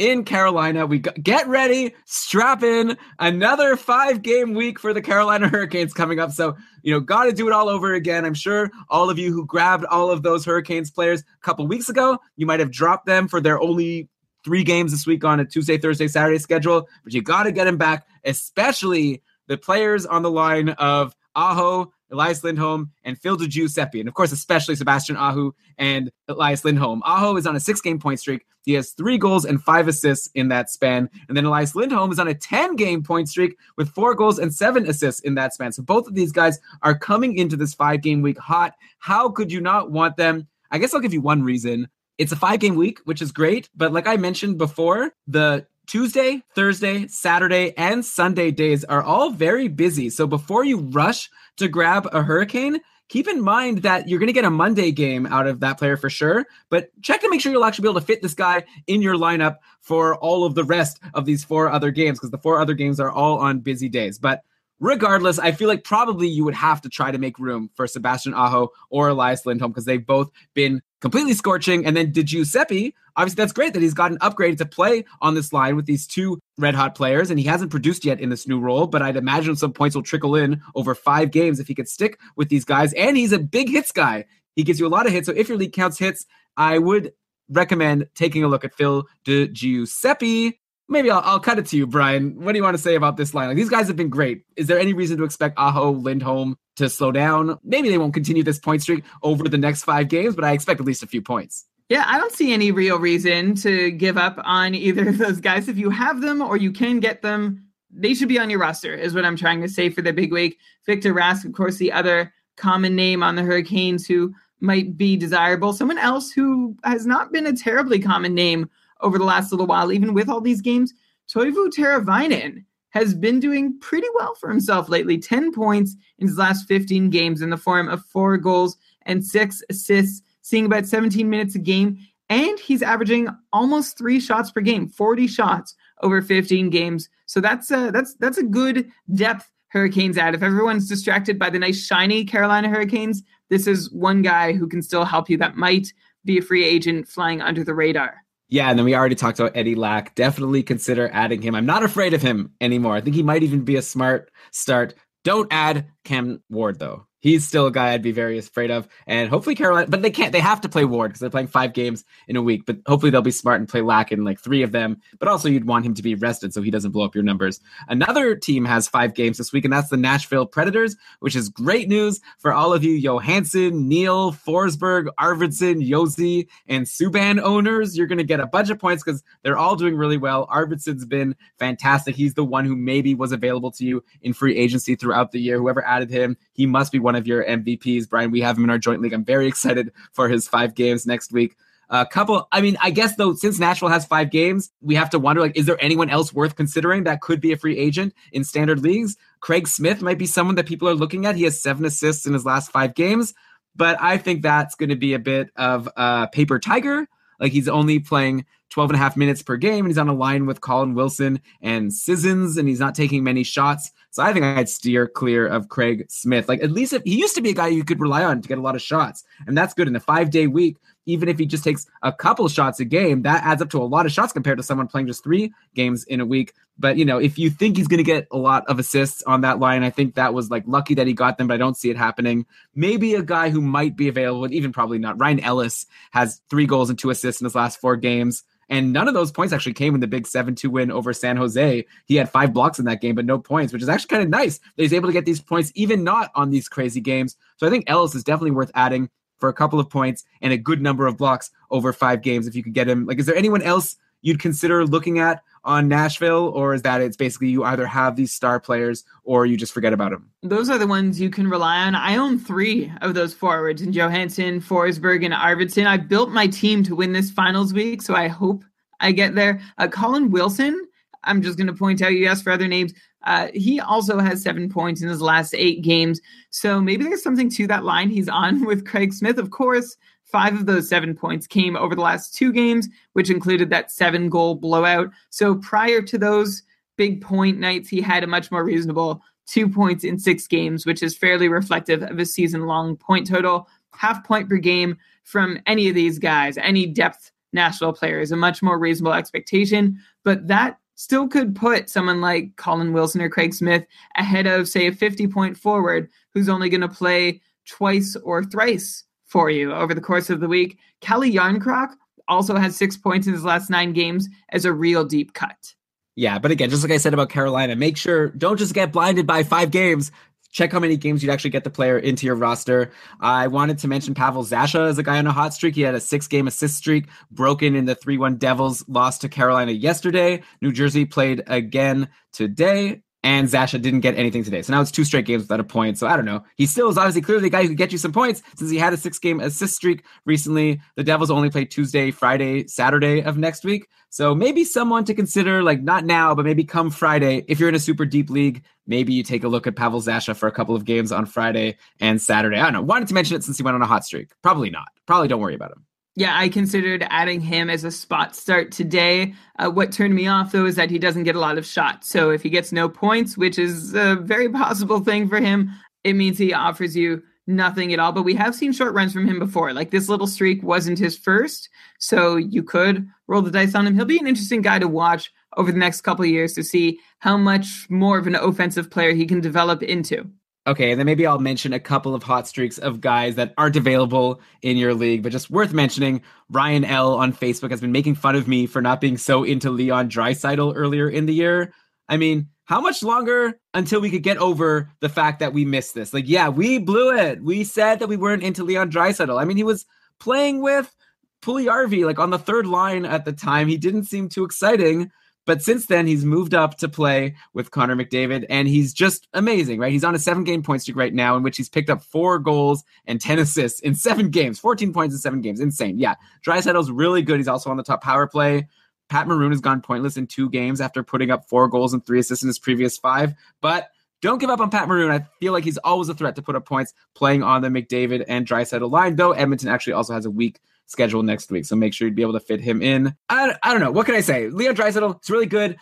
in Carolina. We got, get ready, strap in. Another five game week for the Carolina *laughs* Hurricanes coming up. So, you know, got to do it all over again. I'm sure all of you who grabbed all of those Hurricanes players a couple weeks ago, you might have dropped them for their only three games this week on a Tuesday, Thursday, Saturday schedule, but you got to get them back, especially the players on the line of Aho, Elias Lindholm, and Phil Giuseppe. And of course, especially Sebastian Aho and Elias Lindholm. Aho is on a six game point streak. He has three goals and five assists in that span. And then Elias Lindholm is on a 10 game point streak with four goals and seven assists in that span. So both of these guys are coming into this five game week hot. How could you not want them? I guess I'll give you one reason. It's a five game week, which is great. But like I mentioned before, the Tuesday, Thursday, Saturday, and Sunday days are all very busy. So before you rush to grab a hurricane, keep in mind that you're going to get a Monday game out of that player for sure, but check to make sure you'll actually be able to fit this guy in your lineup for all of the rest of these four other games because the four other games are all on busy days. But regardless, I feel like probably you would have to try to make room for Sebastian Aho or Elias Lindholm because they've both been completely scorching. And then Di Giuseppe, obviously that's great that he's gotten upgraded to play on this line with these two red hot players, and he hasn't produced yet in this new role. But I'd imagine some points will trickle in over five games if he could stick with these guys. And he's a big hits guy. He gives you a lot of hits. So if your league counts hits, I would recommend taking a look at Phil Di Giuseppe maybe I'll, I'll cut it to you, Brian. What do you want to say about this line? Like, these guys have been great. Is there any reason to expect Aho, Lindholm to slow down? Maybe they won't continue this point streak over the next five games, but I expect at least a few points. Yeah, I don't see any real reason to give up on either of those guys. If you have them or you can get them, they should be on your roster, is what I'm trying to say for the big week. Victor Rask, of course, the other common name on the Hurricanes who might be desirable. Someone else who has not been a terribly common name over the last little while, even with all these games, Teuvo Teravainen has been doing pretty well for himself lately. 10 points in his last 15 games in the form of four goals and six assists, seeing about 17 minutes a game. And he's averaging almost three shots per game, 40 shots over 15 games. So that's a, that's that's a good depth Hurricanes add. If everyone's distracted by the nice shiny Carolina Hurricanes, this is one guy who can still help you. That might be a free agent flying under the radar. Yeah, and then we already talked about Eddie Lack. Definitely consider adding him. I'm not afraid of him anymore. I think he might even be a smart start. Don't add Cam Ward though he's still a guy I'd be very afraid of. And hopefully Carolina, but they can't. They have to play Ward because they're playing five games in a week. But hopefully they'll be smart and play Lack in like three of them. But also you'd want him to be rested so he doesn't blow up your numbers. Another team has five games this week, and that's the Nashville Predators, which is great news for all of you Johansen, Neal, Forsberg, Arvidsson, Josi, and Subban owners. You're going to get a bunch of points because they're all doing really well. Arvidsson's been fantastic. He's the one who maybe was available to you in free agency throughout the year. Whoever added him, he must be one of your MVPs. Brian, we have him in our joint league. I'm very excited for his five games next week. A couple, I mean, I guess though, since Nashville has five games, we have to wonder like, is there anyone else worth considering that could be a free agent in standard leagues? Craig Smith might be someone that people are looking at. He has seven assists in his last five games, but I think that's going to be a bit of a paper tiger. Like he's only playing 12 and a half minutes per game, and he's on a line with Colin Wilson and Sissons, and he's not taking many shots. So I think I'd steer clear of Craig Smith. Like at least if he used to be a guy you could rely on to get a lot of shots, and that's good in a five day week. Even if he just takes a couple shots a game, that adds up to a lot of shots compared to someone playing just three games in a week. But you know, if you think he's going to get a lot of assists on that line, I think that was like lucky that he got them, but I don't see it happening. Maybe a guy who might be available, even probably not. Ryan Ellis has three goals and two assists in his last four games. And none of those points actually came in the big 7 2 win over San Jose. He had five blocks in that game, but no points, which is actually kind of nice that he's able to get these points, even not on these crazy games. So I think Ellis is definitely worth adding for a couple of points and a good number of blocks over five games if you could get him. Like, is there anyone else you'd consider looking at on Nashville, or is that it's basically you either have these star players or you just forget about them? Those are the ones you can rely on. I own three of those forwards in Johansen, Forsberg, and Arvidsson. I built my team to win this finals week, so I hope I get there. Uh, Colin Wilson, I'm just going to point out, you asked for other names. Uh, he also has seven points in his last eight games. So maybe there's something to that line he's on *laughs* with Craig Smith. Of course, Five of those seven points came over the last two games, which included that seven goal blowout. So prior to those big point nights, he had a much more reasonable two points in six games, which is fairly reflective of a season long point total. Half point per game from any of these guys, any depth national player is a much more reasonable expectation. But that still could put someone like Colin Wilson or Craig Smith ahead of, say, a 50 point forward who's only going to play twice or thrice for you over the course of the week. Calle Jarnkrok also has six points in his last nine games as a real deep cut. Yeah, but again, just like I said about Carolina, make sure don't just get blinded by five games. Check how many games you'd actually get the player into your roster. I wanted to mention Pavel Zacha as a guy on a hot streak. He had a six game assist streak broken in the 3 1 Devils loss to Carolina yesterday. New Jersey played again today and Zacha didn't get anything today. So now it's two straight games without a point. So I don't know. He still is obviously clearly the guy who could get you some points since he had a six game assist streak recently. The Devils only play Tuesday, Friday, Saturday of next week. So maybe someone to consider, like not now, but maybe come Friday. If you're in a super deep league, maybe you take a look at Pavel Zacha for a couple of games on Friday and Saturday. I don't know. Wanted to mention it since he went on a hot streak. Probably not. Probably don't worry about him. Yeah, I considered adding him as a spot start today. Uh, what turned me off, though, is that he doesn't get a lot of shots. So if he gets no points, which is a very *laughs* possible thing for him, it means he offers you nothing at all. But we have seen short runs from him before. Like this little streak wasn't his first. So you could roll the dice on him. He'll be an interesting guy to watch over the next couple years to see how much more of an offensive player he can develop into. Okay, and then maybe I'll mention a couple of hot streaks of guys that aren't available in your league, but just worth mentioning. Ryan L on Facebook has been making fun of me for not being so into Leon Draisaitl earlier in the year. I mean, how much longer until we could get over the fact that we missed this? Like, yeah, we blew it. We said that we weren't into Leon Draisaitl. I mean, he was playing with Puljujarvi like on the third line at the time. He didn't seem too exciting. But since then, he's moved up to play with Connor McDavid, and he's just amazing, right? He's on a seven game point streak right now, in which he's picked up four goals and 10 assists in seven games, 14 points in seven games. Insane. Yeah. Draisaitl's really good. He's also on the top power play. Pat Maroon has gone pointless in two games after putting up four goals and three assists in his previous five. But don't give up on Pat Maroon. I feel like he's always a threat to put up points playing on the McDavid and Draisaitl line, though Edmonton actually also has a weak schedule next week. So make sure you'd be able to fit him in. I, I don't know. What can I say? Leon Draisaitl, it's really good.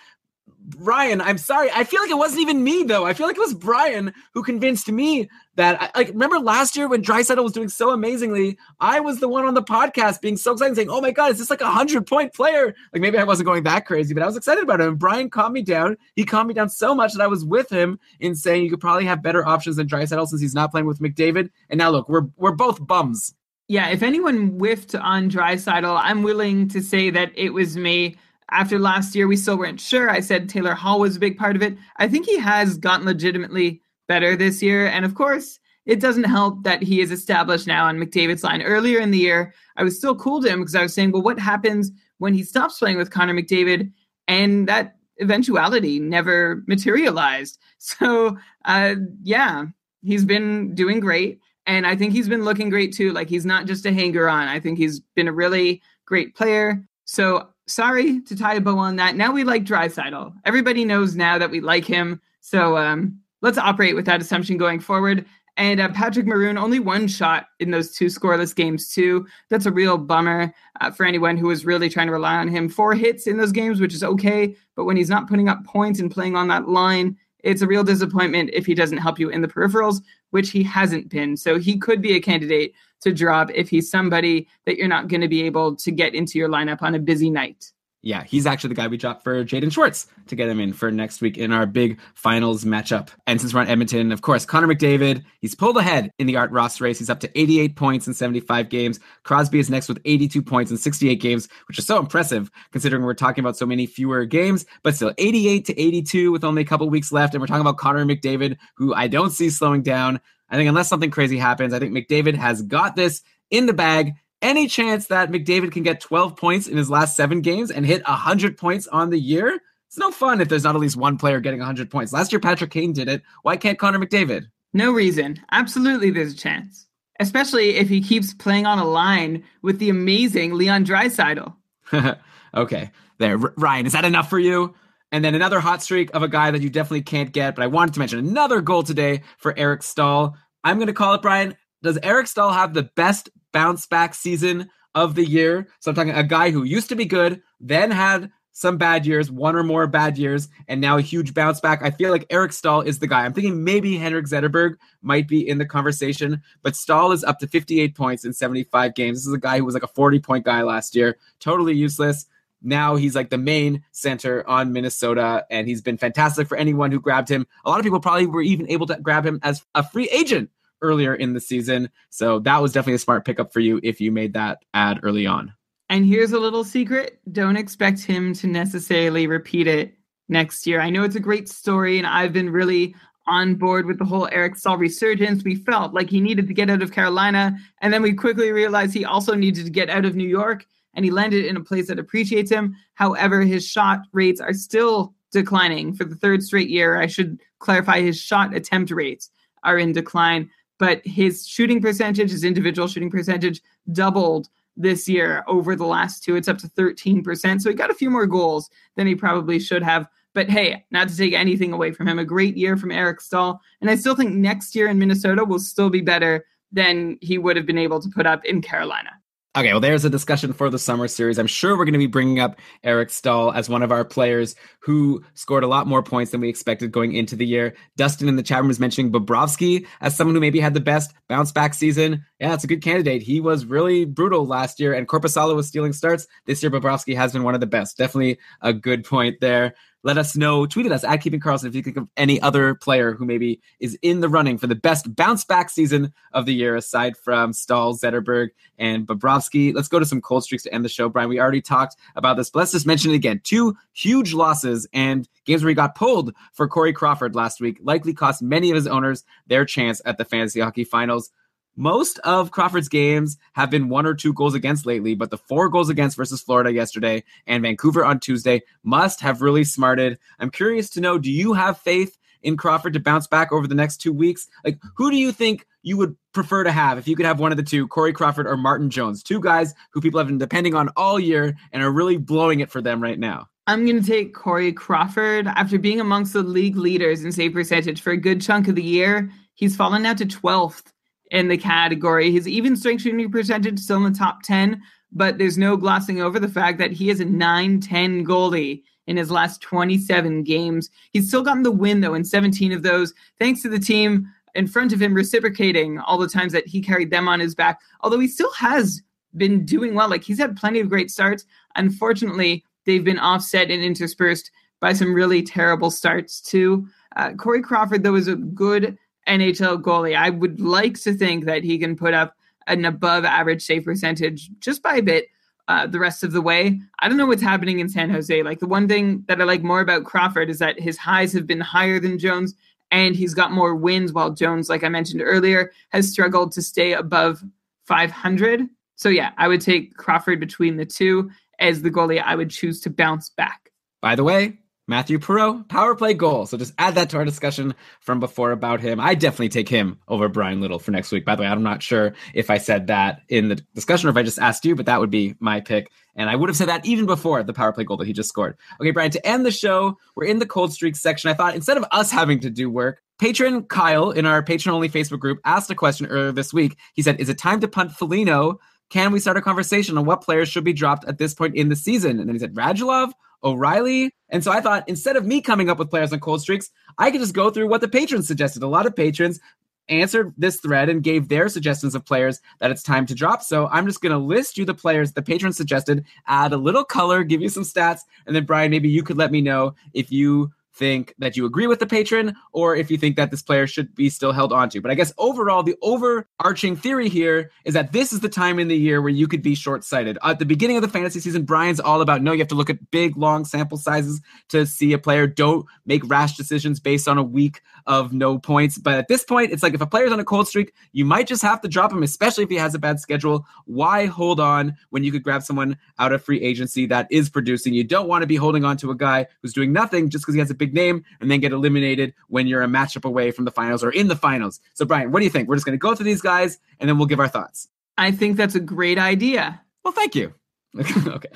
Ryan, I'm sorry. I feel like it wasn't even me though. I feel like it was Brian who convinced me that. I, like, remember last year when Draisaitl was doing so amazingly? I was the one on the podcast being so excited, saying, "Oh my god, is this like a hundred point player?" Like maybe I wasn't going that crazy, but I was excited about him. Brian calmed me down. He calmed me down so much that I was with him in saying you could probably have better options than Draisaitl since he's not playing with McDavid. And now look, we're we're both bums. Yeah, if anyone whiffed on Draisaitl, I'm willing to say that it was me. After last year, we still weren't sure. I said Taylor Hall was a big part of it. I think he has gotten legitimately better this year. And of course, it doesn't help that he is established now on McDavid's line. Earlier in the year, I was still cool to him because I was saying, well, what happens when he stops playing with Connor McDavid? And that eventuality never materialized. *laughs* So, uh, yeah, he's been doing great. And I think he's been looking great too. Like he's not just a hanger on. I think he's been a really great player. So sorry to tie a bow on that. Now we like Draisaitl. Everybody knows now that we like him. So um, let's operate with that assumption going forward. And uh, Patrick Maroon, only one shot in those two scoreless games, too. That's a real bummer uh, for anyone who was really trying to rely on him. Four hits in those games, which is okay. But when he's not putting up points and playing on that line, it's a real disappointment if he doesn't help you in the peripherals, which he hasn't been. So he could be a candidate to drop if he's somebody that you're not going to be able to get into your lineup on a busy night yeah, he's actually the guy we dropped for Jaden Schwartz to get him in for next week in our big finals matchup. And since we're on Edmonton, of course, Connor McDavid, he's pulled ahead in the Art Ross race. He's up to 88 points in 75 games. Crosby is next with 82 points in 68 games, which is so impressive considering we're talking about so many fewer games, but still 88 to 82 with only a couple weeks left. And we're talking about Connor McDavid, who I don't see slowing down. I think unless something crazy happens, I think McDavid has got this in the bag any chance that McDavid can get 12 points in his last seven games and hit 100 points on the year? It's no fun if there's not at least one player getting 100 points. Last year, Patrick Kane did it. Why can't Connor McDavid? No reason. Absolutely, there's a chance. Especially if he keeps playing on a line with the amazing Leon Draisaitl. *laughs* okay, there. Ryan, is that enough for you? And then another hot streak of a guy that you definitely can't get, but I wanted to mention another goal today for Eric Staal. I'm going to call it, Brian. Does Eric Staal have the best bounce back season of the year. So I'm talking a guy who used to be good, then had some bad years, one or more bad years, and now a huge bounce back. I feel like Eric Staal is the guy. I'm thinking maybe Henrik Zetterberg might be in the conversation, but Staal is up to 58 points in 75 games. This is a guy who was like a 40 point guy last year, totally useless. Now he's like the main center on Minnesota, and he's been fantastic for anyone who grabbed him. A lot of people probably were even able to grab him as a free agent earlier in the season. So that was definitely a smart pickup for you if you made that add early on. And here's a little secret don't expect him to necessarily repeat it next year. I know it's a great story, and I've been really on board with the whole Eric Staal resurgence. We felt like he needed to get out of Carolina, and then we quickly realized he also needed to get out of New York, and he landed in a place that appreciates him. However, his shot rates are still declining for the third straight year. I should clarify his shot attempt rates are in decline, but his shooting percentage, his individual shooting percentage, doubled this year over the last two. It's up to 13%. So he got a few more goals than he probably should have. But hey, not to take anything away from him, a great year from Eric Staal. And I still think next year in Minnesota will still be better than he would have been able to put up in Carolina. Okay, well, there's a discussion for the summer series. I'm sure we're going to be bringing up Eric Staal as one of our players who scored a lot more points than we expected going into the year. Dustin in the chat room is mentioning Bobrovsky as someone who maybe had the best bounce back season. Yeah, it's a good candidate. He was really brutal last year, and Korpisalo was stealing starts. This year, Bobrovsky has been one of the best. Definitely a good point there let us know. Tweet at us at Keeping Karlsson if you think of any other player who maybe is in the running for the best bounce back season of the year, aside from Staal, Zetterberg, and Bobrovsky. Let's go to some cold streaks to end the show, Brian. We already talked about this, but let's just mention it again. Two huge losses and games where he got pulled for Corey Crawford last week likely cost many of his owners their chance at the fantasy hockey finals. Most of Crawford's games have been one or two goals against lately, but the four goals against versus Florida yesterday and Vancouver on Tuesday must have really smarted. I'm curious to know do you have faith in Crawford to bounce back over the next two weeks? Like, who do you think you would prefer to have if you could have one of the two, Corey Crawford or Martin Jones? Two guys who people have been depending on all year and are really blowing it for them right now. I'm going to take Corey Crawford. After being amongst the league leaders in save percentage for a good chunk of the year, he's fallen now to 12th in the category. His even strength shooting percentage still in the top 10, but there's no glossing over the fact that he is a 9 10 goalie in his last 27 games. He's still gotten the win, though, in 17 of those, thanks to the team in front of him reciprocating all the times that he carried them on his back. Although he still has been doing well. Like he's had plenty of great starts. Unfortunately, they've been offset and interspersed by some really terrible starts, too. Uh, Corey Crawford, though, is a good NHL goalie. I would like to think that he can put up an above average save percentage just by a bit uh, the rest of the way. I don't know what's happening in San Jose. Like the one thing that I like more about Crawford is that his highs have been higher than Jones and he's got more wins while Jones, like I mentioned earlier, has struggled to stay above 500. So yeah, I would take Crawford between the two as the goalie I would choose to bounce back. By the way, Matthew Perreault, power play goal. So just add that to our discussion from before about him. I definitely take him over Bryan Little for next week. By the way, I'm not sure if I said that in the discussion or if I just asked you, but that would be my pick. And I would have said that even before the power play goal that he just scored. Okay, Brian, to end the show, we're in the cold streak section. I thought instead of us having to do work, patron Kyle in our patron only Facebook group asked a question earlier this week. He said, Is it time to punt Foligno? Can we start a conversation on what players should be dropped at this point in the season? And then he said, Radulov O'Reilly. And so I thought instead of me coming up with players on cold streaks, I could just go through what the patrons suggested. A lot of patrons answered this thread and gave their suggestions of players that it's time to drop. So I'm just going to list you the players the patrons suggested, add a little color, give you some stats, and then Brian, maybe you could let me know if you think that you agree with the patron or if you think that this player should be still held onto. But I guess overall, the overarching theory here is that this is the time in the year where you could be short sighted. At the beginning of the fantasy season, Brian's all about no, you have to look at big, long sample sizes to see a player. Don't make rash decisions based on a week of no points. But at this point, it's like if a player's on a cold streak, you might just have to drop him, especially if he has a bad schedule. Why hold on when you could grab someone out of free agency that is producing? You don't want to be holding on to a guy who's doing nothing just because he has a big name and then get eliminated when you're a matchup away from the finals or in the finals. So, Brian, what do you think? We're just going to go through these guys and then we'll give our thoughts. I think that's a great idea. Well, thank you. *laughs* okay.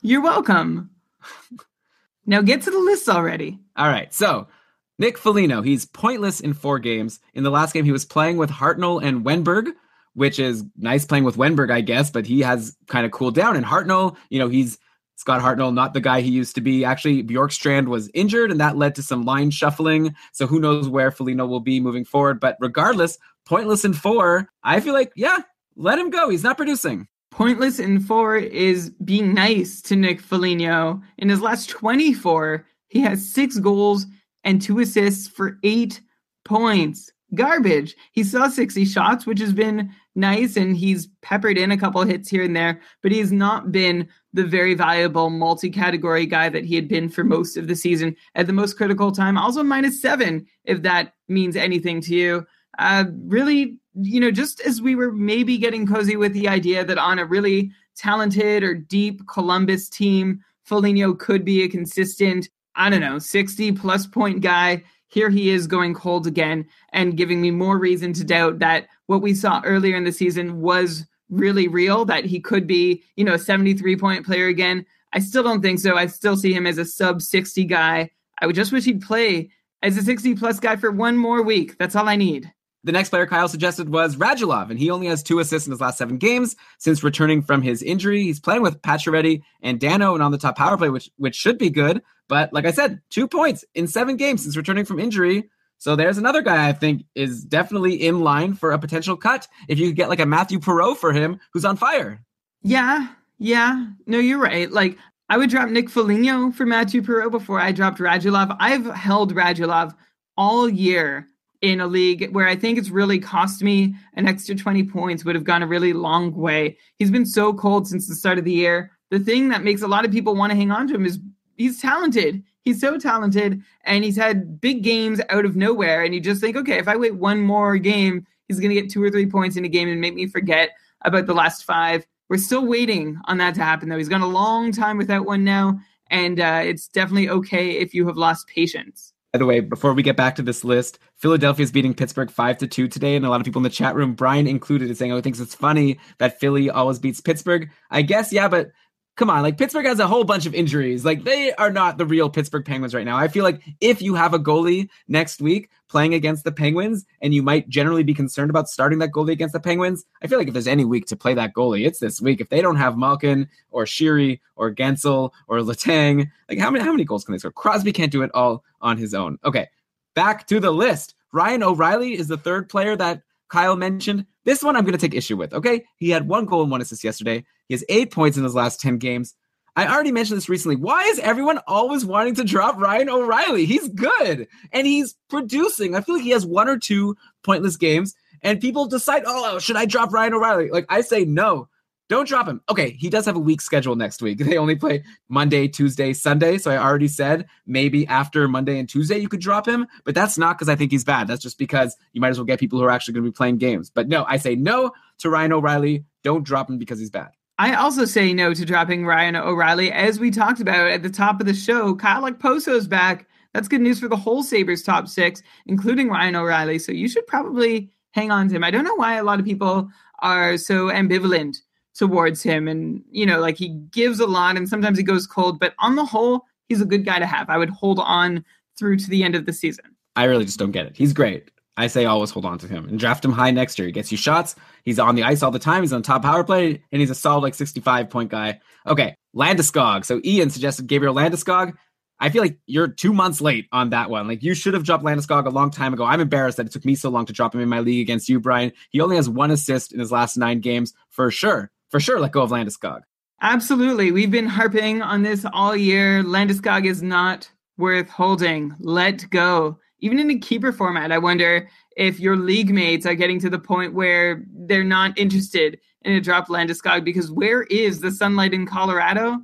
You're welcome. Now get to the list already. All right. So, Nick Foligno, he's pointless in four games. In the last game, he was playing with Hartnell and Wennberg, which is nice playing with Wennberg, I guess, but he has kind of cooled down. And Hartnell, you know, he's Scott Hartnell, not the guy he used to be. Actually, Bjorkstrand was injured, and that led to some line shuffling. So who knows where Foligno will be moving forward. But regardless, pointless in four. I feel like, yeah, let him go. He's not producing. Pointless in four is being nice to Nick Foligno. In his last 24, he has six goals and two assists for eight points. Garbage. He saw 60 shots, which has been nice, and he's peppered in a couple hits here and there, but he's not been the very valuable multi-category guy that he had been for most of the season at the most critical time. Also minus seven, if that means anything to you. Uh, really, you know, just as we were maybe getting cozy with the idea that on a really talented or deep Columbus team, Foligno could be a consistent I don't know, 60 plus point guy. Here he is going cold again and giving me more reason to doubt that what we saw earlier in the season was really real, that he could be, you know, a 73 point player again. I still don't think so. I still see him as a sub 60 guy. I would just wish he'd play as a 60 plus guy for one more week. That's all I need. The next player Kyle suggested was Radulov, and he only has two assists in his last seven games since returning from his injury. He's playing with Pacioretty and Danault and on the top power play, which which should be good. But like I said, two points in seven games since returning from injury. So there's another guy I think is definitely in line for a potential cut. If you could get like a Matthew Perreault for him, who's on fire. Yeah, yeah. No, you're right. Like I would drop Nick Foligno for Matthew Perreault before I dropped Radulov. I've held Radulov all year in a league where I think it's really cost me an extra 20 points would have gone a really long way. He's been so cold since the start of the year. The thing that makes a lot of people want to hang on to him is he's talented. He's so talented and he's had big games out of nowhere. And you just think, okay, if I wait one more game, he's going to get two or three points in a game and make me forget about the last five. We're still waiting on that to happen, though. He's gone a long time without one now. And uh, it's definitely okay if you have lost patience. By the way, before we get back to this list, Philadelphia is beating Pittsburgh five to two today, and a lot of people in the chat room, Brian included, is saying, "Oh, he thinks it's funny that Philly always beats Pittsburgh." I guess, yeah, but come on, like Pittsburgh has a whole bunch of injuries. Like they are not the real Pittsburgh Penguins right now. I feel like if you have a goalie next week playing against the Penguins, and you might generally be concerned about starting that goalie against the Penguins, I feel like if there's any week to play that goalie, it's this week. If they don't have Malkin or Sheary or Guentzel or Letang, like how many how many goals can they score? Crosby can't do it all on his own. Okay, back to the list. Ryan O'Reilly is the third player that Kyle mentioned. This one I'm going to take issue with. Okay, he had one goal and one assist yesterday. He has eight points in his last 10 games. I already mentioned this recently. Why is everyone always wanting to drop Ryan O'Reilly? He's good and he's producing. I feel like he has one or two pointless games, and people decide, oh, should I drop Ryan O'Reilly? Like, I say no. Don't drop him. Okay, he does have a weak schedule next week. *laughs* They only play Monday, Tuesday, Sunday. So I already said maybe after Monday and Tuesday you could drop him, but that's not because I think he's bad. That's just because you might as well get people who are actually going to be playing games. But no, I say no to Ryan O'Reilly. Don't drop him because he's bad. I also say no to dropping Ryan O'Reilly. As we talked about at the top of the show, Kyle Okposo's back. That's good news for the whole Sabres top six, including Ryan O'Reilly. So you should probably hang on to him. I don't know why a lot of people are so ambivalent towards him. And, you know, like he gives a lot and sometimes he goes cold, but on the whole, he's a good guy to have. I would hold on through to the end of the season. I really just don't get it. He's great. I say always hold on to him and draft him high next year. He gets you shots. He's on the ice all the time. He's on top power play, and he's a solid like 65 point guy. Okay, Landeskog. So Ian suggested Gabriel Landeskog. I feel like you're two months late on that one. Like you should have dropped Landeskog a long time ago. I'm embarrassed that it took me so long to drop him in my league against you, Brian. He only has one assist in his last nine games for sure. For sure, let go of Landeskog. Absolutely. We've been harping on this all year. Landeskog is not worth holding. Let go even in a keeper format, I wonder if your league mates are getting to the point where they're not interested in a drop Landeskog because where is the sunlight in Colorado?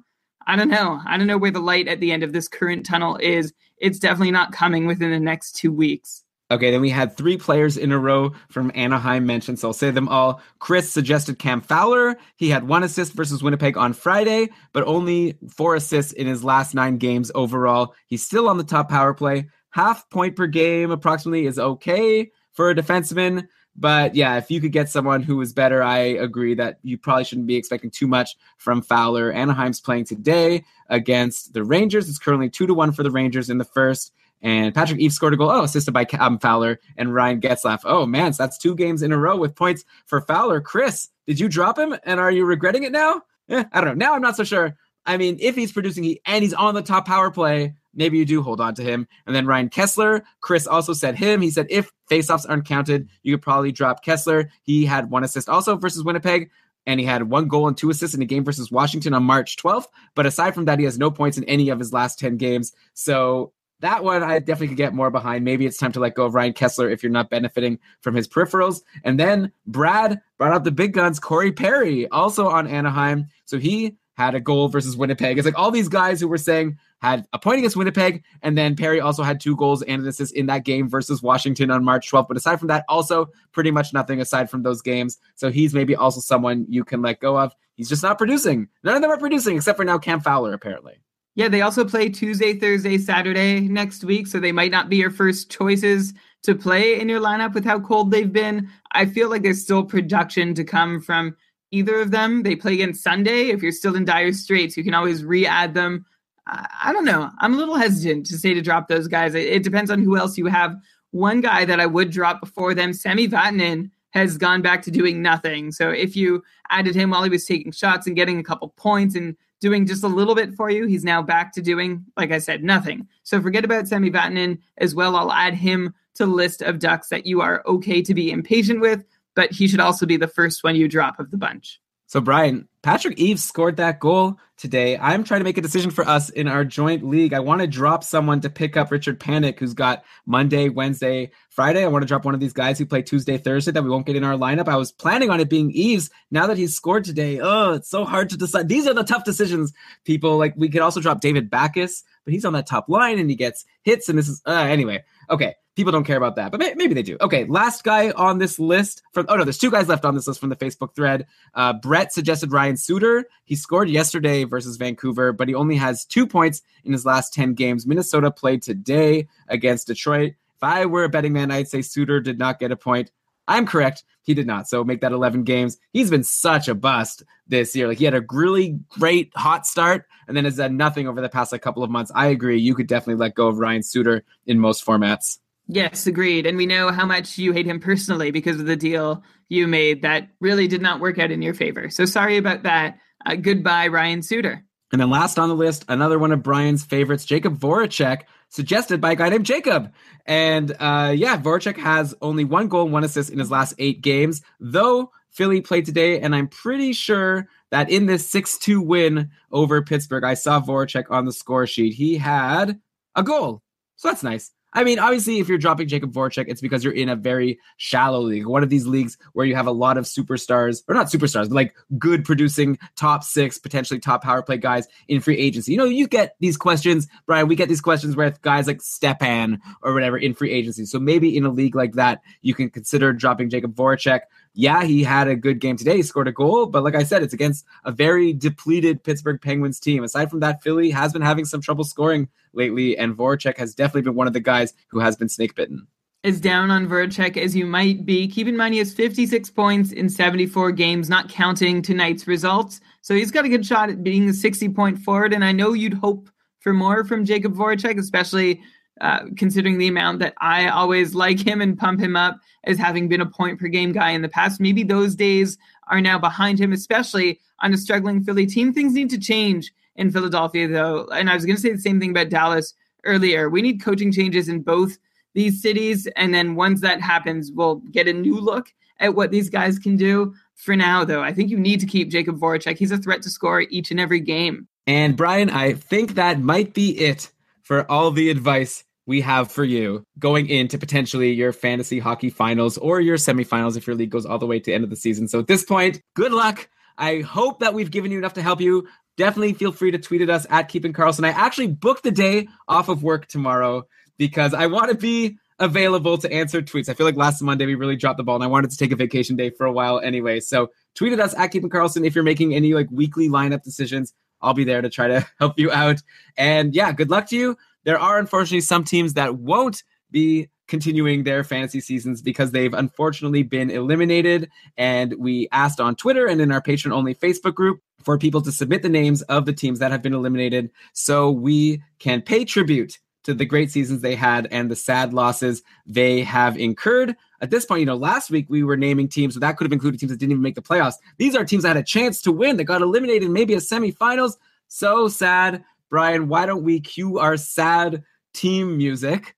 I don't know. I don't know where the light at the end of this current tunnel is. It's definitely not coming within the next two weeks. Okay, then we had three players in a row from Anaheim mentioned, so I'll say them all. Chris suggested Cam Fowler. He had one assist versus Winnipeg on Friday, but only four assists in his last nine games overall. He's still on the top power play half point per game approximately is okay for a defenseman. But yeah, if you could get someone who is better, I agree that you probably shouldn't be expecting too much from Fowler. Anaheim's playing today against the Rangers. It's currently two to one for the Rangers in the first. And Patrick Eaves scored a goal, oh, assisted by Cam Fowler and Ryan Getzlaf. Oh man, so that's two games in a row with points for Fowler. Chris, did you drop him? And are you regretting it now? Eh, I don't know. Now I'm not so sure. I mean, if he's producing he, and he's on the top power play, maybe you do hold on to him. And then Ryan Kesler, Chris also said him. He said if faceoffs aren't counted, you could probably drop Kesler. He had one assist also versus Winnipeg. And he had one goal and two assists in a game versus Washington on March 12th. But aside from that, he has no points in any of his last 10 games. So that one I definitely could get more behind. Maybe it's time to let go of Ryan Kesler if you're not benefiting from his peripherals. And then Brad brought out the big guns, Corey Perry, also on Anaheim. So he had a goal versus Winnipeg. It's like all these guys who were saying had a point against Winnipeg, and then Perry also had two goals and an assist in that game versus Washington on March 12th. But aside from that, also pretty much nothing aside from those games. So he's maybe also someone you can let go of. He's just not producing. None of them are producing except for now Cam Fowler, apparently. Yeah, they also play Tuesday, Thursday, Saturday next week, so they might not be your first choices to play in your lineup with how cold they've been. I feel like there's still production to come from either of them. They play again Sunday. If you're still in dire straits, you can always re-add them. I don't know. I'm a little hesitant to say to drop those guys. It depends on who else you have. One guy that I would drop before them, Sami Vatanen, has gone back to doing nothing. So if you added him while he was taking shots and getting a couple points and doing just a little bit for you. He's now back to doing, like I said, nothing. So forget about Sami Vatanen as well. I'll add him to the list of ducks that you are okay to be impatient with, but he should also be the first one you drop of the bunch. So, Brian, Patrick Eaves scored that goal today. I'm trying to make a decision for us in our joint league. I want to drop someone to pick up Richard Panik, who's got Monday, Wednesday, Friday. I want to drop one of these guys who play Tuesday, Thursday that we won't get in our lineup. I was planning on it being Eaves. Now that he's scored today, oh, it's so hard to decide. These are the tough decisions, people. Like, we could also drop David Backes, but he's on that top line and he gets hits. And this is, uh, anyway, okay people don't care about that, but may- maybe they do. Okay, last guy on this list from oh no, there's two guys left on this list from the Facebook thread. Uh, Brett suggested Ryan Suter. He scored yesterday versus Vancouver, but he only has two points in his last ten games. Minnesota played today against Detroit. If I were a betting man, I'd say Suter did not get a point. I'm correct. He did not. So make that 11 games. He's been such a bust this year. Like he had a really great hot start and then has done nothing over the past like couple of months. I agree. You could definitely let go of Ryan Suter in most formats. Yes, agreed. And we know how much you hate him personally because of the deal you made that really did not work out in your favor. So sorry about that. Uh, goodbye, Ryan Suter. And then last on the list, another one of Brian's favorites, Jacob Voracek, suggested by a guy named Jacob. And uh, yeah, Voracek has only one goal and one assist in his last eight games, though Philly played today. And I'm pretty sure that in this 6 2 win over Pittsburgh, I saw Voracek on the score sheet. He had a goal. So that's nice. I mean, obviously, if you're dropping Jacob Voracek, it's because you're in a very shallow league, one of these leagues where you have a lot of superstars, or not superstars, but like good producing top six, potentially top power play guys in free agency. You know, you get these questions, Brian. We get these questions with guys like Stepan or whatever in free agency. So maybe in a league like that, you can consider dropping Jacob Voracek yeah, he had a good game today. He scored a goal, but like I said, it's against a very depleted Pittsburgh Penguins team. Aside from that, Philly has been having some trouble scoring lately, and Voracek has definitely been one of the guys who has been snake bitten. As down on Voracek as you might be, keep in mind he has 56 points in 74 games, not counting tonight's results. So he's got a good shot at being a 60 point forward, and I know you'd hope for more from Jacob Voracek, especially uh, considering the amount that I always like him and pump him up as having been a point per game guy in the past. Maybe those days are now behind him, especially on a struggling Philly team. Things need to change in Philadelphia, though. And I was going to say the same thing about Dallas earlier. We need coaching changes in both these cities. And then once that happens, we'll get a new look at what these guys can do. For now, though, I think you need to keep Jakub Voracek. He's a threat to score each and every game. And Brian, I think that might be it for all the advice we have for you going into potentially your fantasy hockey finals or your semifinals if your league goes all the way to the end of the season. So at this point, good luck. I hope that we've given you enough to help you. Definitely feel free to tweet at us at Keeping Karlsson. I actually booked the day off of work tomorrow because I want to be available to answer tweets. I feel like last Monday we really dropped the ball and I wanted to take a vacation day for a while anyway. So tweet at us at Keeping Karlsson if you're making any like weekly lineup decisions. I'll be there to try to *laughs* help you out. And yeah, good luck to you there are unfortunately some teams that won't be continuing their fantasy seasons because they've unfortunately been eliminated. And we asked on Twitter and in our patron only Facebook group for people to submit the names of the teams that have been eliminated so we can pay tribute to the great seasons they had and the sad losses they have incurred. At this point, you know, last week we were naming teams, so that could have included teams that didn't even make the playoffs. These are teams that had a chance to win that got eliminated in maybe a semifinals. So sad. Brian, why don't we cue our sad team music?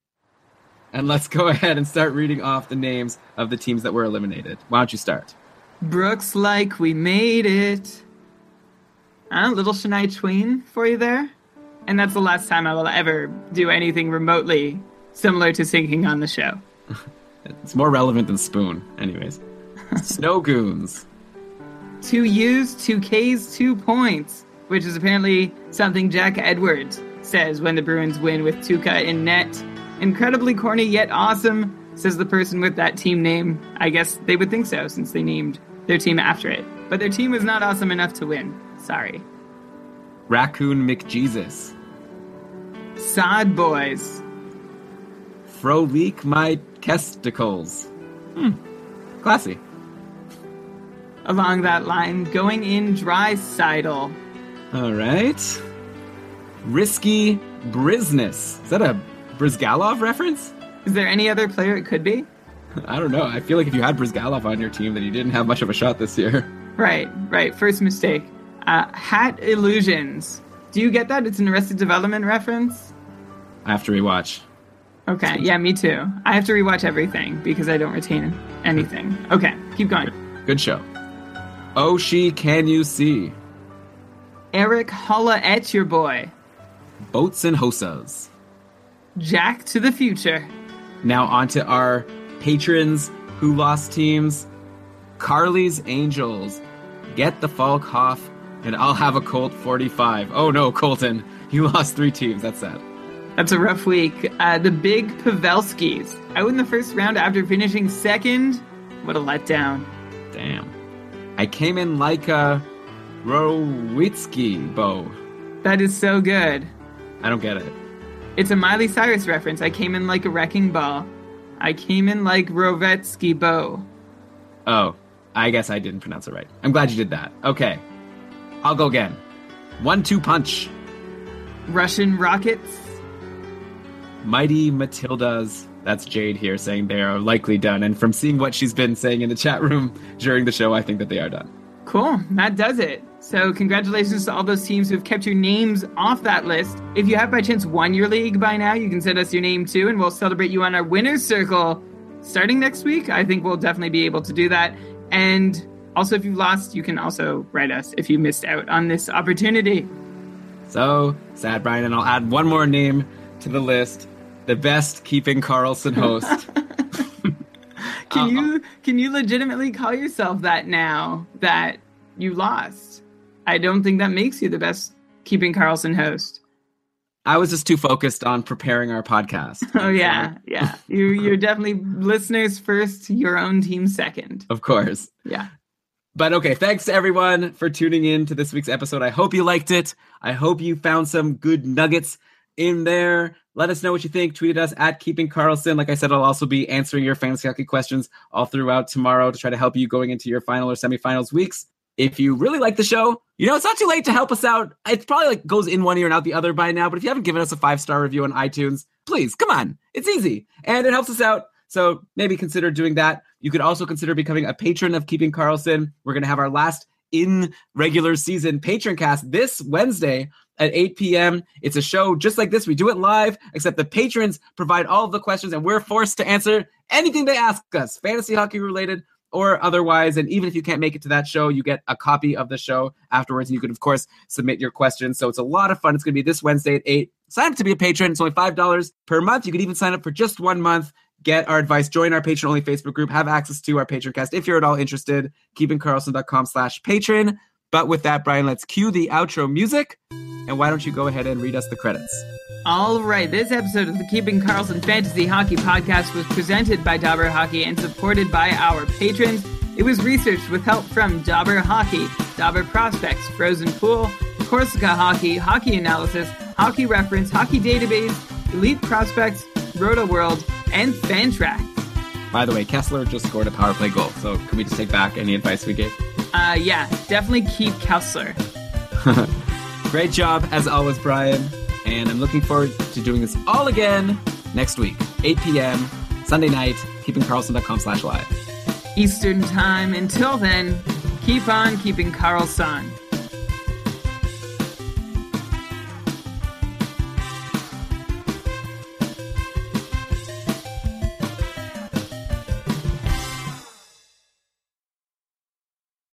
And let's go *laughs* ahead and start reading off the names of the teams that were eliminated. Why don't you start? Brooks like we made it. A little Shania Twain for you there. And that's the last time I will ever do anything remotely similar to singing on the show. *laughs* it's more relevant than Spoon, anyways. *laughs* Snow Goons. Two U's, two K's, two points which is apparently something Jack Edwards says when the Bruins win with Tuukka in net. Incredibly corny yet awesome, says the person with that team name. I guess they would think so since they named their team after it. But their team was not awesome enough to win. Sorry. Raccoon McJesus. Sod Boys. Froleak my testicles. Hmm. Classy. Along that line, going in dry sidle. All right. Risky Brisness. Is that a Bryzgalov reference? Is there any other player it could be? *laughs* I don't know. I feel like if you had Bryzgalov on your team, then you didn't have much of a shot this year. *laughs* Right, right. First mistake. Uh, Hat Illusions. Do you get that? It's an Arrested Development reference? I have to rewatch. Okay, yeah, me too. I have to rewatch everything because I don't retain anything. Okay, keep going. Good show. Oh, she can you see? Eric Holla at your boy. Boats and Hosas. Jack to the future. Now on to our patrons who lost teams. Carly's Angels. Get the Falk Hoff, and I'll have a Colt 45. Oh no, Colton. You *laughs* lost three teams. That's sad. That's a rough week. Uh, the big Pavelskis. Out in the first round after finishing second. What a letdown. Damn. I came in like a Rowitsky bow. That is so good. I don't get it. It's a Miley Cyrus reference. I came in like a wrecking ball. I came in like Rovetsky bow. Oh, I guess I didn't pronounce it right. I'm glad you did that. Okay. I'll go again. One two punch. Russian rockets. Mighty Matildas. That's Jade here saying they are likely done. And from seeing what she's been saying in the chat room during the show, I think that they are done. Cool. That does it. So, congratulations to all those teams who've kept your names off that list. If you have by chance won your league by now, you can send us your name too, and we'll celebrate you on our winner's circle starting next week. I think we'll definitely be able to do that. And also, if you've lost, you can also write us if you missed out on this opportunity. So sad, Brian. And I'll add one more name to the list the best keeping Karlsson host. *laughs* Can you can you legitimately call yourself that now that you lost? I don't think that makes you the best keeping Karlsson host. I was just too focused on preparing our podcast. *laughs* Oh yeah, yeah. You you're definitely listeners first, your own team second. Of course. Yeah. But okay, thanks everyone for tuning in to this week's episode. I hope you liked it. I hope you found some good nuggets in there. Let us know what you think. Tweet at us at Keeping Karlsson. Like I said, I'll also be answering your fantasy hockey questions all throughout tomorrow to try to help you going into your final or semifinals weeks. If you really like the show, you know, it's not too late to help us out. It probably like goes in one ear and out the other by now, but if you haven't given us a five star review on iTunes, please come on. It's easy and it helps us out. So maybe consider doing that. You could also consider becoming a patron of Keeping Karlsson. We're going to have our last in regular season patron cast this Wednesday at 8 p.m. It's a show just like this. We do it live, except the patrons provide all of the questions and we're forced to answer anything they ask us, fantasy hockey related or otherwise. And even if you can't make it to that show, you get a copy of the show afterwards. And you can, of course, submit your questions. So it's a lot of fun. It's going to be this Wednesday at 8. Sign up to be a patron. It's only $5 per month. You can even sign up for just one month. Get our advice, join our patron only Facebook group, have access to our patron cast if you're at all interested. KeepingKarlsson.com slash patron. But with that, Brian, let's cue the outro music. And why don't you go ahead and read us the credits? All right, this episode of the Keeping Karlsson Fantasy Hockey Podcast was presented by Dobber Hockey and supported by our patrons. It was researched with help from Dobber Hockey, Dobber Prospects, Frozen Pool, Corsica Hockey, Hockey Analysis, Hockey Reference, Hockey Database, Elite Prospects, Roto World, and Fantrax. By the way, Kesler just scored a power play goal. So can we just take back any advice we gave? Uh, yeah, definitely keep Kesler. *laughs* Great job, as always, Brian. And I'm looking forward to doing this all again next week, 8 p.m., Sunday night, keepingkarlsson.com slash live. Eastern Time. Until then, keep on keeping Karlsson.